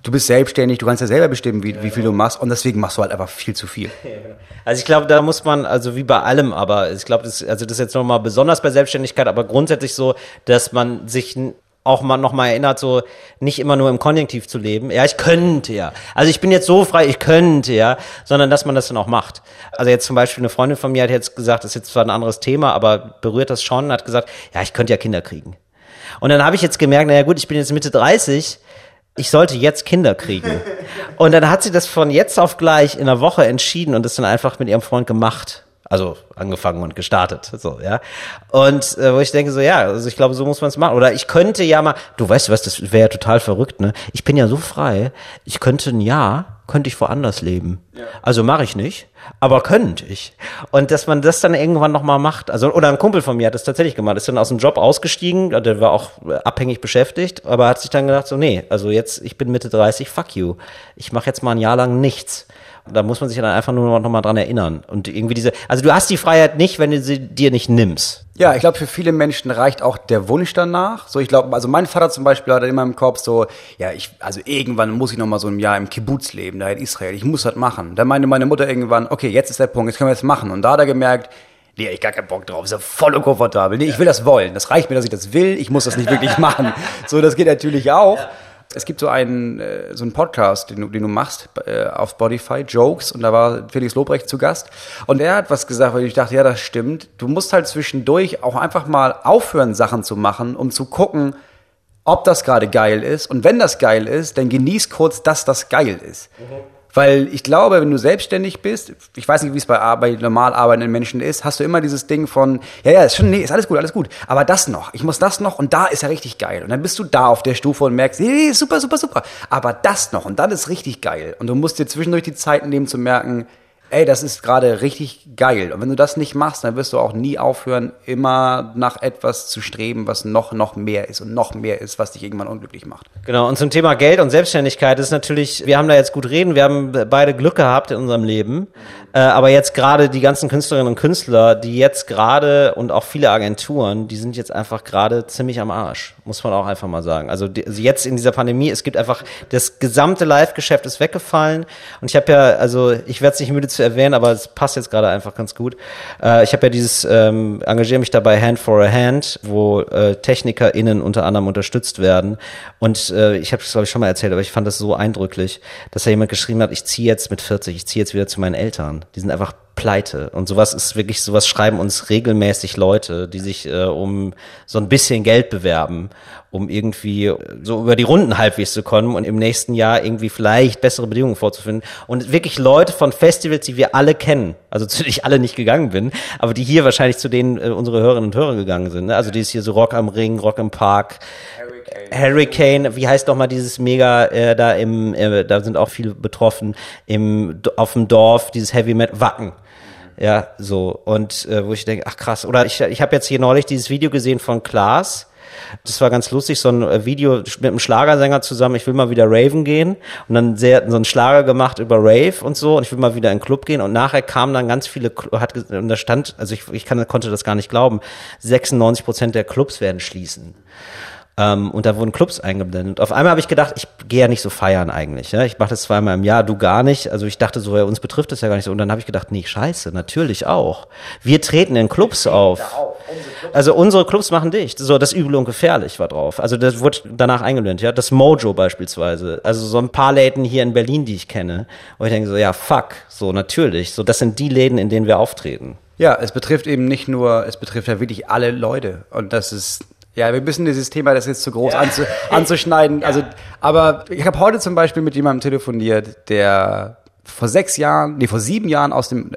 du bist selbstständig, du kannst ja selber bestimmen, wie, wie viel du machst und deswegen machst du halt einfach viel zu viel. Also ich glaube, da muss man, also wie bei allem, aber ich glaube, das, also das ist jetzt nochmal besonders bei Selbstständigkeit, aber grundsätzlich so, dass man sich auch mal noch mal erinnert, so nicht immer nur im Konjunktiv zu leben. Ja, ich könnte ja. Also ich bin jetzt so frei, ich könnte ja, sondern dass man das dann auch macht. Also jetzt zum Beispiel eine Freundin von mir hat jetzt gesagt, das ist jetzt zwar ein anderes Thema, aber berührt das schon, hat gesagt, ja, ich könnte ja Kinder kriegen. Und dann habe ich jetzt gemerkt, naja gut, ich bin jetzt Mitte 30, ich sollte jetzt Kinder kriegen. Und dann hat sie das von jetzt auf gleich in einer Woche entschieden und das dann einfach mit ihrem Freund gemacht. Also angefangen und gestartet, so ja. Und äh, wo ich denke so, ja, also ich glaube, so muss man es machen. Oder ich könnte ja mal, du weißt was, das wäre ja total verrückt, ne? Ich bin ja so frei, ich könnte ein Jahr könnte ich woanders leben. Also mache ich nicht, aber könnte ich. Und dass man das dann irgendwann nochmal macht, also oder ein Kumpel von mir hat das tatsächlich gemacht, ist dann aus dem Job ausgestiegen, der war auch äh, abhängig beschäftigt, aber hat sich dann gedacht, so nee, also jetzt, ich bin Mitte 30, fuck you. Ich mache jetzt mal ein Jahr lang nichts. Da muss man sich dann einfach nur noch mal dran erinnern. Und irgendwie diese, also du hast die Freiheit nicht, wenn du sie dir nicht nimmst. Ja, ich glaube, für viele Menschen reicht auch der Wunsch danach. So, ich glaube, also mein Vater zum Beispiel hat immer im Kopf so, ja, ich, also irgendwann muss ich noch mal so ein Jahr im Kibbutz leben, da in Israel. Ich muss das machen. Da meinte meine Mutter irgendwann, okay, jetzt ist der Punkt, jetzt können wir das machen. Und da hat er gemerkt, nee, ich gar keinen Bock drauf, ist ja voll unkomfortabel. Nee, ich will das wollen. Das reicht mir, dass ich das will. Ich muss das nicht wirklich machen. So, das geht natürlich auch. Es gibt so einen, äh, so einen Podcast, den du, den du machst äh, auf Spotify, Jokes, und da war Felix Lobrecht zu Gast. Und er hat was gesagt, weil ich dachte, ja, das stimmt. Du musst halt zwischendurch auch einfach mal aufhören, Sachen zu machen, um zu gucken, ob das gerade geil ist. Und wenn das geil ist, dann genieß kurz, dass das geil ist. Weil ich glaube, wenn du selbstständig bist, ich weiß nicht, wie es bei, bei normal arbeitenden Menschen ist, hast du immer dieses Ding von, ja, ja, ist schon, nee, ist alles gut, alles gut. Aber das noch, ich muss das noch und da ist ja richtig geil. Und dann bist du da auf der Stufe und merkst, nee, super, super, super. Aber das noch und dann ist richtig geil. Und du musst dir zwischendurch die Zeit nehmen zu merken, ey, das ist gerade richtig geil. Und wenn du das nicht machst, dann wirst du auch nie aufhören, immer nach etwas zu streben, was noch, noch mehr ist und noch mehr ist, was dich irgendwann unglücklich macht. Genau, und zum Thema Geld und Selbstständigkeit ist natürlich, wir haben da jetzt gut reden, wir haben beide Glück gehabt in unserem Leben, äh, aber jetzt gerade die ganzen Künstlerinnen und Künstler, die jetzt gerade und auch viele Agenturen, die sind jetzt einfach gerade ziemlich am Arsch, muss man auch einfach mal sagen. Also, also jetzt in dieser Pandemie, es gibt einfach, das gesamte Live-Geschäft ist weggefallen und ich habe ja, also ich werde es nicht müde zu erwähnen, aber es passt jetzt gerade einfach ganz gut. Äh, ich habe ja dieses, ähm, engagiere mich dabei Hand for a Hand, wo äh, TechnikerInnen unter anderem unterstützt werden und äh, ich habe es glaube ich schon mal erzählt, aber ich fand das so eindrücklich, dass da jemand geschrieben hat, ich ziehe jetzt mit 40, ich ziehe jetzt wieder zu meinen Eltern. Die sind einfach pleite. Und sowas ist wirklich, sowas schreiben uns regelmäßig Leute, die sich äh, um so ein bisschen Geld bewerben, um irgendwie so über die Runden halbwegs zu kommen und im nächsten Jahr irgendwie vielleicht bessere Bedingungen vorzufinden. Und wirklich Leute von Festivals, die wir alle kennen, also zu denen ich alle nicht gegangen bin, aber die hier wahrscheinlich zu denen äh, unsere Hörerinnen und Hörer gegangen sind. Ne? Also die ist hier so Rock am Ring, Rock im Park, Hurricane, wie heißt noch mal dieses Mega äh, da im, äh, da sind auch viele betroffen im auf dem Dorf dieses Heavy Metal Wacken. Ja, so und äh, wo ich denke, ach krass, oder ich ich habe jetzt hier neulich dieses Video gesehen von Klaas. Das war ganz lustig, so ein äh, Video mit einem Schlagersänger zusammen, ich will mal wieder raven gehen. Und dann sehr so einen Schlager gemacht über Rave und so. Und ich will mal wieder in den Club gehen. Und nachher kamen dann ganz viele hat und da stand, also ich, ich kann, konnte das gar nicht glauben, 96 Prozent der Clubs werden schließen. Ähm, und da wurden Clubs eingeblendet. Auf einmal habe ich gedacht, ich gehe ja nicht so feiern eigentlich. Ja? Ich mache das zweimal im Jahr, du gar nicht. Also ich dachte so, ja, uns betrifft das ja gar nicht so. Und dann habe ich gedacht, nee, scheiße, natürlich auch. Wir treten in Clubs auf. Also unsere Clubs machen dicht. So, das Übel und Gefährlich war drauf. Also das wurde danach eingeblendet. Ja, das Mojo beispielsweise. Also so ein paar Läden hier in Berlin, die ich kenne. Und ich denke so, ja, fuck. So, natürlich. So, das sind die Läden, in denen wir auftreten. Ja, es betrifft eben nicht nur, es betrifft ja wirklich alle Leute. Und das ist, ja, wir müssen dieses Thema, das ist jetzt zu groß anzu, anzuschneiden. Also, aber ich habe heute zum Beispiel mit jemandem telefoniert, der vor sechs Jahren, nee, vor sieben Jahren aus dem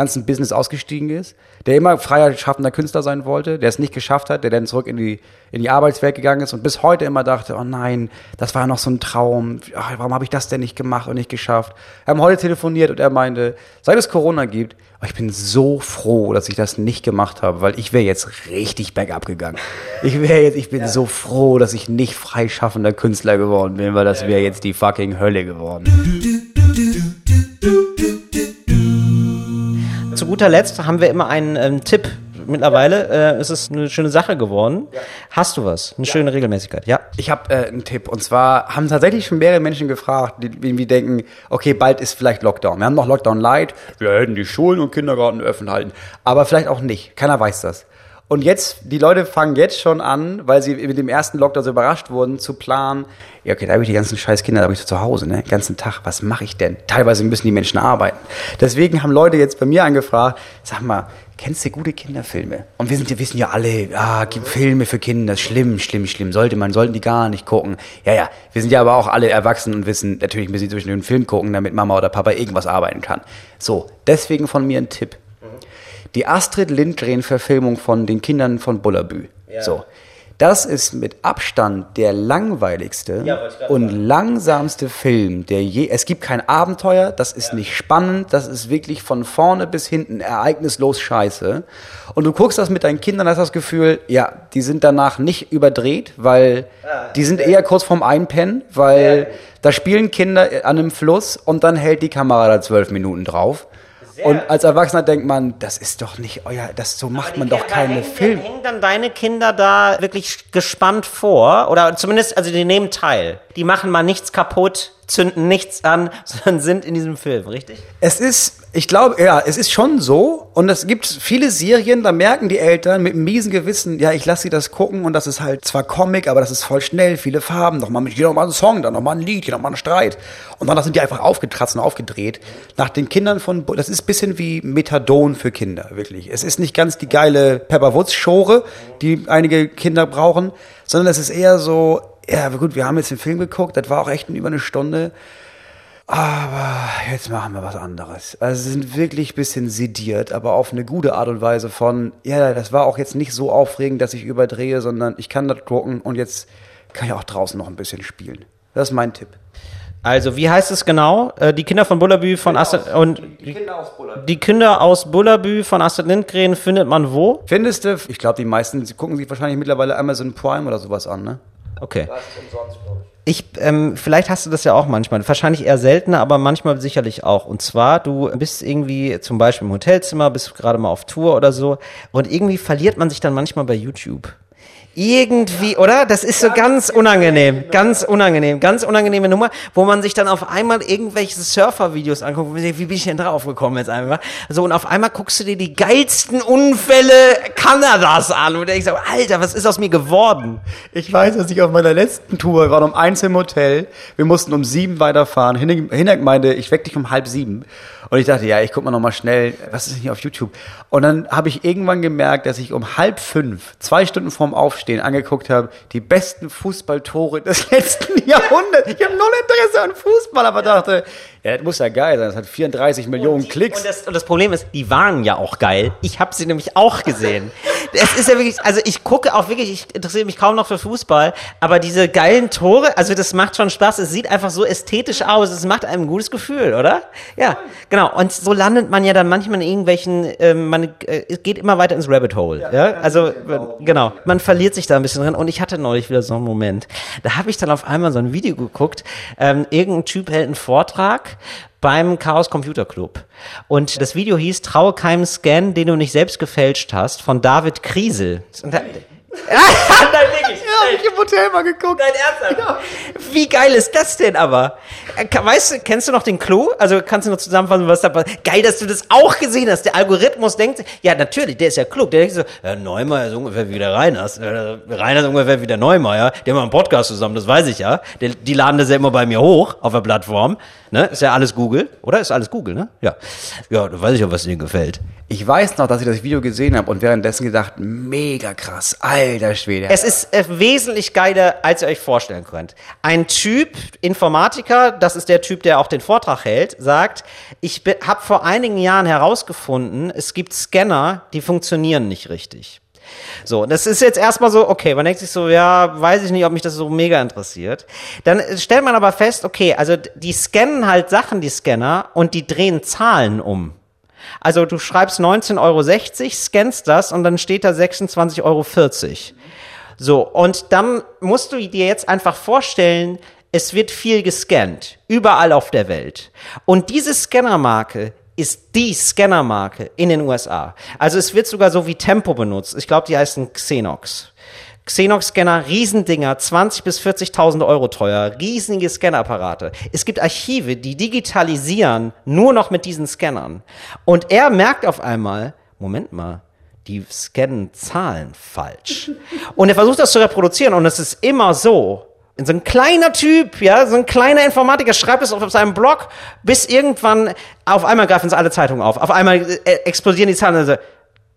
ganzen Business ausgestiegen ist, der immer freier schaffender Künstler sein wollte, der es nicht geschafft hat, der dann zurück in die, in die Arbeitswelt gegangen ist und bis heute immer dachte, oh nein, das war ja noch so ein Traum, Ach, warum habe ich das denn nicht gemacht und nicht geschafft? Wir haben heute telefoniert und er meinte, seit es Corona gibt, oh, ich bin so froh, dass ich das nicht gemacht habe, weil ich wäre jetzt richtig bergab gegangen. Ich wäre jetzt, ich bin so froh, dass ich nicht freischaffender Künstler geworden bin, weil das wäre jetzt die fucking Hölle geworden. Zu guter Letzt haben wir immer einen ähm, Tipp. Mittlerweile äh, ist es eine schöne Sache geworden. Hast du was? Eine schöne Regelmäßigkeit, ja. Ich habe äh, einen Tipp. Und zwar haben tatsächlich schon mehrere Menschen gefragt, die irgendwie denken, okay, bald ist vielleicht Lockdown. Wir haben noch Lockdown Light. Wir hätten die Schulen und Kindergarten öffnen halten. Aber vielleicht auch nicht. Keiner weiß das. Und jetzt, die Leute fangen jetzt schon an, weil sie mit dem ersten Lockdown so überrascht wurden, zu planen, ja okay, da habe ich die ganzen scheiß Kinder, da habe ich so zu Hause, ne? Den ganzen Tag, was mache ich denn? Teilweise müssen die Menschen arbeiten. Deswegen haben Leute jetzt bei mir angefragt, sag mal, kennst du gute Kinderfilme? Und wir sind, wir wissen ja alle, ah, Filme für Kinder, schlimm, schlimm, schlimm, sollte man, sollten die gar nicht gucken. Ja, ja, wir sind ja aber auch alle erwachsen und wissen, natürlich müssen sie durch einen Film gucken, damit Mama oder Papa irgendwas arbeiten kann. So, deswegen von mir ein Tipp. Die Astrid Lindgren-Verfilmung von den Kindern von Bullabü. So. Das ist mit Abstand der langweiligste Ja, und langsamste Film, der je. Es gibt kein Abenteuer, das ist nicht spannend, das ist wirklich von vorne bis hinten ereignislos scheiße. Und du guckst das mit deinen Kindern, hast das Gefühl, ja, die sind danach nicht überdreht, weil die sind eher kurz vorm Einpennen, weil da spielen Kinder an einem Fluss und dann hält die Kamera da zwölf Minuten drauf. Und als Erwachsener denkt man, das ist doch nicht euer, das so macht man doch keine hängen, Filme. Hängen dann deine Kinder da wirklich gespannt vor? Oder zumindest, also die nehmen teil. Die machen mal nichts kaputt, zünden nichts an, sondern sind in diesem Film, richtig? Es ist, ich glaube, ja, es ist schon so. Und es gibt viele Serien, da merken die Eltern mit einem miesen Gewissen, ja, ich lasse sie das gucken und das ist halt zwar Comic, aber das ist voll schnell, viele Farben, noch mal, hier noch mal ein Song, dann noch mal ein Lied, hier noch mal ein Streit. Und dann sind die einfach aufgetratzt und aufgedreht. Nach den Kindern von, das ist ein bisschen wie Methadon für Kinder, wirklich. Es ist nicht ganz die geile Pepper Woods Schore, die einige Kinder brauchen, sondern es ist eher so, ja, gut, wir haben jetzt den Film geguckt, das war auch echt über eine Stunde. Aber jetzt machen wir was anderes. Also sie sind wirklich ein bisschen sediert, aber auf eine gute Art und Weise von, ja, das war auch jetzt nicht so aufregend, dass ich überdrehe, sondern ich kann das gucken und jetzt kann ich auch draußen noch ein bisschen spielen. Das ist mein Tipp. Also, wie heißt es genau? Äh, die Kinder von Bullabü von Astrid und die, die Kinder aus Bullabü von Astrid Lindgren findet man wo? Findest du, ich glaube, die meisten sie gucken sich wahrscheinlich mittlerweile Amazon Prime oder sowas an, ne? Okay. Ich, ähm, vielleicht hast du das ja auch manchmal, wahrscheinlich eher seltener, aber manchmal sicherlich auch. Und zwar, du bist irgendwie zum Beispiel im Hotelzimmer, bist gerade mal auf Tour oder so und irgendwie verliert man sich dann manchmal bei YouTube. Irgendwie, oder? Das ist so ganz unangenehm, ganz unangenehm, ganz unangenehme Nummer, wo man sich dann auf einmal irgendwelche Surfer-Videos anguckt, man denkt, wie bin ich denn drauf gekommen jetzt einmal? So, und auf einmal guckst du dir die geilsten Unfälle Kanadas an und denkst Alter, was ist aus mir geworden? Ich weiß, dass ich auf meiner letzten Tour wir waren um eins im Hotel. Wir mussten um sieben weiterfahren. Hinek meinte, ich weck dich um halb sieben. Und ich dachte, ja, ich guck mal noch mal schnell, was ist denn hier auf YouTube? Und dann habe ich irgendwann gemerkt, dass ich um halb fünf, zwei Stunden vorm Aufstehen, angeguckt habe, die besten Fußballtore des letzten Jahrhunderts. Ich habe null Interesse an Fußball, aber dachte, ja, das muss ja geil sein. Das hat 34 Millionen Klicks. Und das, und das Problem ist, die waren ja auch geil. Ich habe sie nämlich auch gesehen. Es ist ja wirklich, also ich gucke auch wirklich, ich interessiere mich kaum noch für Fußball, aber diese geilen Tore, also das macht schon Spaß. Es sieht einfach so ästhetisch aus. Es macht einem ein gutes Gefühl, oder? Ja, genau. Und so landet man ja dann manchmal in irgendwelchen, ähm, man äh, es geht immer weiter ins Rabbit Hole. Ja, also genau. Man verliert sich da ein bisschen drin. Und ich hatte neulich wieder so einen Moment. Da habe ich dann auf einmal so ein Video geguckt. Ähm, irgendein Typ hält einen Vortrag beim Chaos Computer Club. Und das Video hieß Traue keinem Scan, den du nicht selbst gefälscht hast, von David Kriesel. Und da, Nein, wirklich. Ja, hab ich im Hotel mal geguckt. Nein, ernsthaft. Wie geil ist das denn aber? Äh, Weißt du, kennst du noch den Clou? Also kannst du noch zusammenfassen, was da passiert? Geil, dass du das auch gesehen hast. Der Algorithmus denkt, ja, natürlich, der ist ja klug. Der denkt so, ja, Neumeier ist ungefähr wie der Reiners. Äh, Rainer ist ungefähr wie der Neumeier. Die haben einen Podcast zusammen, das weiß ich ja. Der, die laden das ja immer bei mir hoch auf der Plattform. Ne? Ist ja alles Google, oder? Ist alles Google, ne? Ja. Ja, da weiß ich ja, was denen gefällt. Ich weiß noch, dass ich das Video gesehen habe und währenddessen gedacht, mega krass, alter Schwede. Es ist äh, wesentlich geiler, als ihr euch vorstellen könnt. Ein Typ, Informatiker, das ist der Typ, der auch den Vortrag hält, sagt, ich habe vor einigen Jahren herausgefunden, es gibt Scanner, die funktionieren nicht richtig. So, das ist jetzt erstmal so, okay, man denkt sich so, ja, weiß ich nicht, ob mich das so mega interessiert. Dann stellt man aber fest, okay, also die scannen halt Sachen, die Scanner, und die drehen Zahlen um. Also du schreibst 19,60 Euro, scannst das und dann steht da 26,40 Euro. So, und dann musst du dir jetzt einfach vorstellen, es wird viel gescannt, überall auf der Welt. Und diese Scannermarke ist die Scannermarke in den USA. Also es wird sogar so wie Tempo benutzt. Ich glaube, die heißen Xenox. Xenox-Scanner, Riesendinger, 20.000 bis 40.000 Euro teuer, riesige Scannerapparate. Es gibt Archive, die digitalisieren nur noch mit diesen Scannern. Und er merkt auf einmal, Moment mal, die scannen Zahlen falsch. Und er versucht das zu reproduzieren und es ist immer so. So ein kleiner Typ, ja, so ein kleiner Informatiker schreibt es auf seinem Blog, bis irgendwann auf einmal greifen es alle Zeitungen auf. Auf einmal äh, explodieren die Zahlen. Also,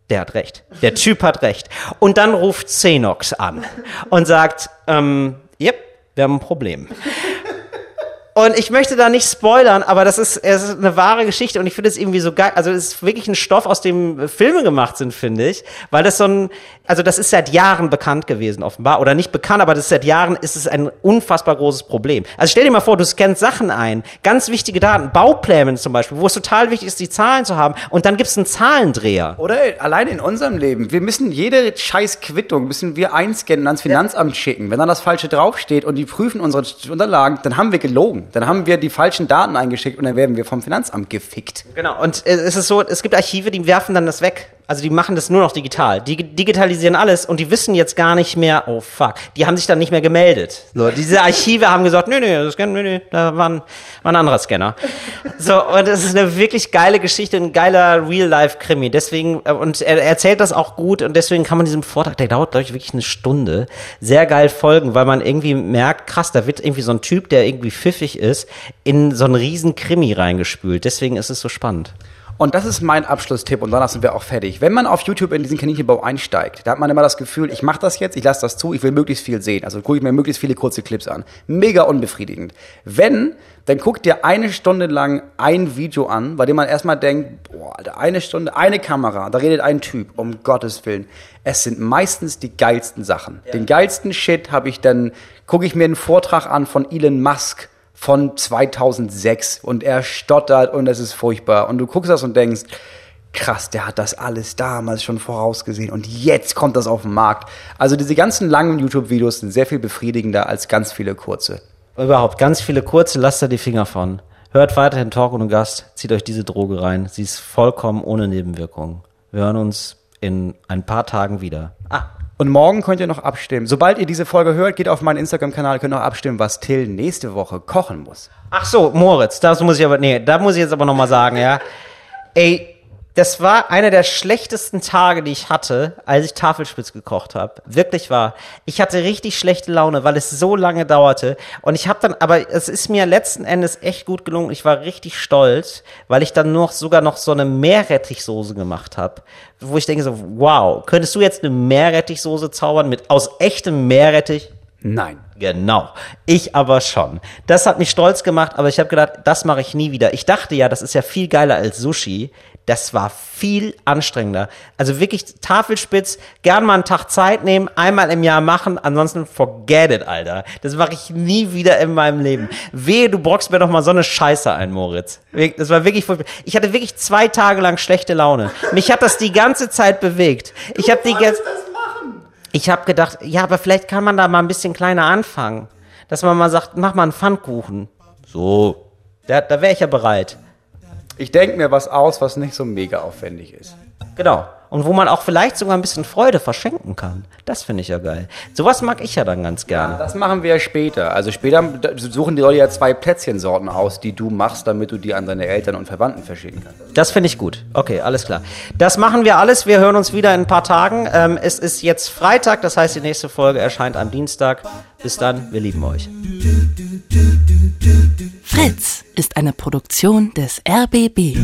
der hat recht. Der Typ hat recht. Und dann ruft Xenox an und sagt, ähm, yep, wir haben ein Problem. Und ich möchte da nicht spoilern, aber das ist, es ist eine wahre Geschichte und ich finde es irgendwie so geil. Also es ist wirklich ein Stoff, aus dem Filme gemacht sind, finde ich. Weil das so ein, also das ist seit Jahren bekannt gewesen, offenbar. Oder nicht bekannt, aber das seit Jahren ist es ein unfassbar großes Problem. Also stell dir mal vor, du scannst Sachen ein, ganz wichtige Daten, Baupläne zum Beispiel, wo es total wichtig ist, die Zahlen zu haben. Und dann gibt es einen Zahlendreher. Oder allein in unserem Leben. Wir müssen jede scheiß Quittung müssen wir einscannen ans Finanzamt schicken. Wenn dann das Falsche draufsteht und die prüfen unsere Unterlagen, dann haben wir gelogen. Dann haben wir die falschen Daten eingeschickt und dann werden wir vom Finanzamt gefickt. Genau. Und äh, es ist so, es gibt Archive, die werfen dann das weg. Also die machen das nur noch digital. Die digitalisieren alles und die wissen jetzt gar nicht mehr, oh fuck, die haben sich dann nicht mehr gemeldet. So, diese Archive haben gesagt, nee, nee, das Scan, nee, nee, da war ein, war ein anderer Scanner. So, und das ist eine wirklich geile Geschichte, ein geiler Real-Life-Krimi. Deswegen, äh, und er erzählt das auch gut und deswegen kann man diesem Vortrag, der dauert, glaube ich, wirklich eine Stunde, sehr geil folgen, weil man irgendwie merkt, krass, da wird irgendwie so ein Typ, der irgendwie pfiffig ist, in so einen riesen Krimi reingespült. Deswegen ist es so spannend. Und das ist mein Abschlusstipp und danach sind wir auch fertig. Wenn man auf YouTube in diesen Kaninchenbau einsteigt, da hat man immer das Gefühl, ich mache das jetzt, ich lasse das zu, ich will möglichst viel sehen. Also gucke ich mir möglichst viele kurze Clips an. Mega unbefriedigend. Wenn, dann guckt dir eine Stunde lang ein Video an, bei dem man erstmal denkt, boah, Alter, eine Stunde, eine Kamera, da redet ein Typ, um Gottes Willen. Es sind meistens die geilsten Sachen. Ja. Den geilsten Shit habe ich dann, gucke ich mir einen Vortrag an von Elon Musk von 2006 und er stottert und es ist furchtbar. Und du guckst das und denkst, krass, der hat das alles damals schon vorausgesehen und jetzt kommt das auf den Markt. Also diese ganzen langen YouTube-Videos sind sehr viel befriedigender als ganz viele kurze. Überhaupt, ganz viele kurze, lasst da die Finger von. Hört weiterhin Talk und Gast, zieht euch diese Droge rein. Sie ist vollkommen ohne Nebenwirkungen. Wir hören uns in ein paar Tagen wieder. Ah, und morgen könnt ihr noch abstimmen. Sobald ihr diese Folge hört, geht auf meinen Instagram-Kanal, könnt noch abstimmen, was Till nächste Woche kochen muss. Ach so, Moritz, das muss ich aber, nee, da muss ich jetzt aber nochmal sagen, ja. Ey, das war einer der schlechtesten Tage, die ich hatte, als ich Tafelspitz gekocht habe. Wirklich war. Ich hatte richtig schlechte Laune, weil es so lange dauerte. Und ich habe dann, aber es ist mir letzten Endes echt gut gelungen. Ich war richtig stolz, weil ich dann noch sogar noch so eine Meerrettichsoße gemacht habe, wo ich denke so, wow, könntest du jetzt eine Meerrettichsoße zaubern mit aus echtem Meerrettich? Nein. Genau. Ich aber schon. Das hat mich stolz gemacht, aber ich habe gedacht, das mache ich nie wieder. Ich dachte ja, das ist ja viel geiler als Sushi. Das war viel anstrengender. Also wirklich Tafelspitz, gern mal einen Tag Zeit nehmen, einmal im Jahr machen, ansonsten forget it, Alter. Das mache ich nie wieder in meinem Leben. Wehe, du brockst mir doch mal so eine Scheiße ein, Moritz. Das war wirklich, ich hatte wirklich zwei Tage lang schlechte Laune. Mich hat das die ganze Zeit bewegt. Ich habe die ganze, ich habe gedacht, ja, aber vielleicht kann man da mal ein bisschen kleiner anfangen. Dass man mal sagt, mach mal einen Pfannkuchen. So. Da, da wäre ich ja bereit. Ich denke mir was aus, was nicht so mega aufwendig ist. Genau. Und wo man auch vielleicht sogar ein bisschen Freude verschenken kann. Das finde ich ja geil. Sowas mag ich ja dann ganz gerne. Ja, das machen wir ja später. Also später suchen die Leute ja zwei Plätzchensorten aus, die du machst, damit du die an deine Eltern und Verwandten verschicken kannst. Das finde ich gut. Okay, alles klar. Das machen wir alles. Wir hören uns wieder in ein paar Tagen. Ähm, es ist jetzt Freitag, das heißt, die nächste Folge erscheint am Dienstag. Bis dann, wir lieben euch. Fritz ist eine Produktion des RBB.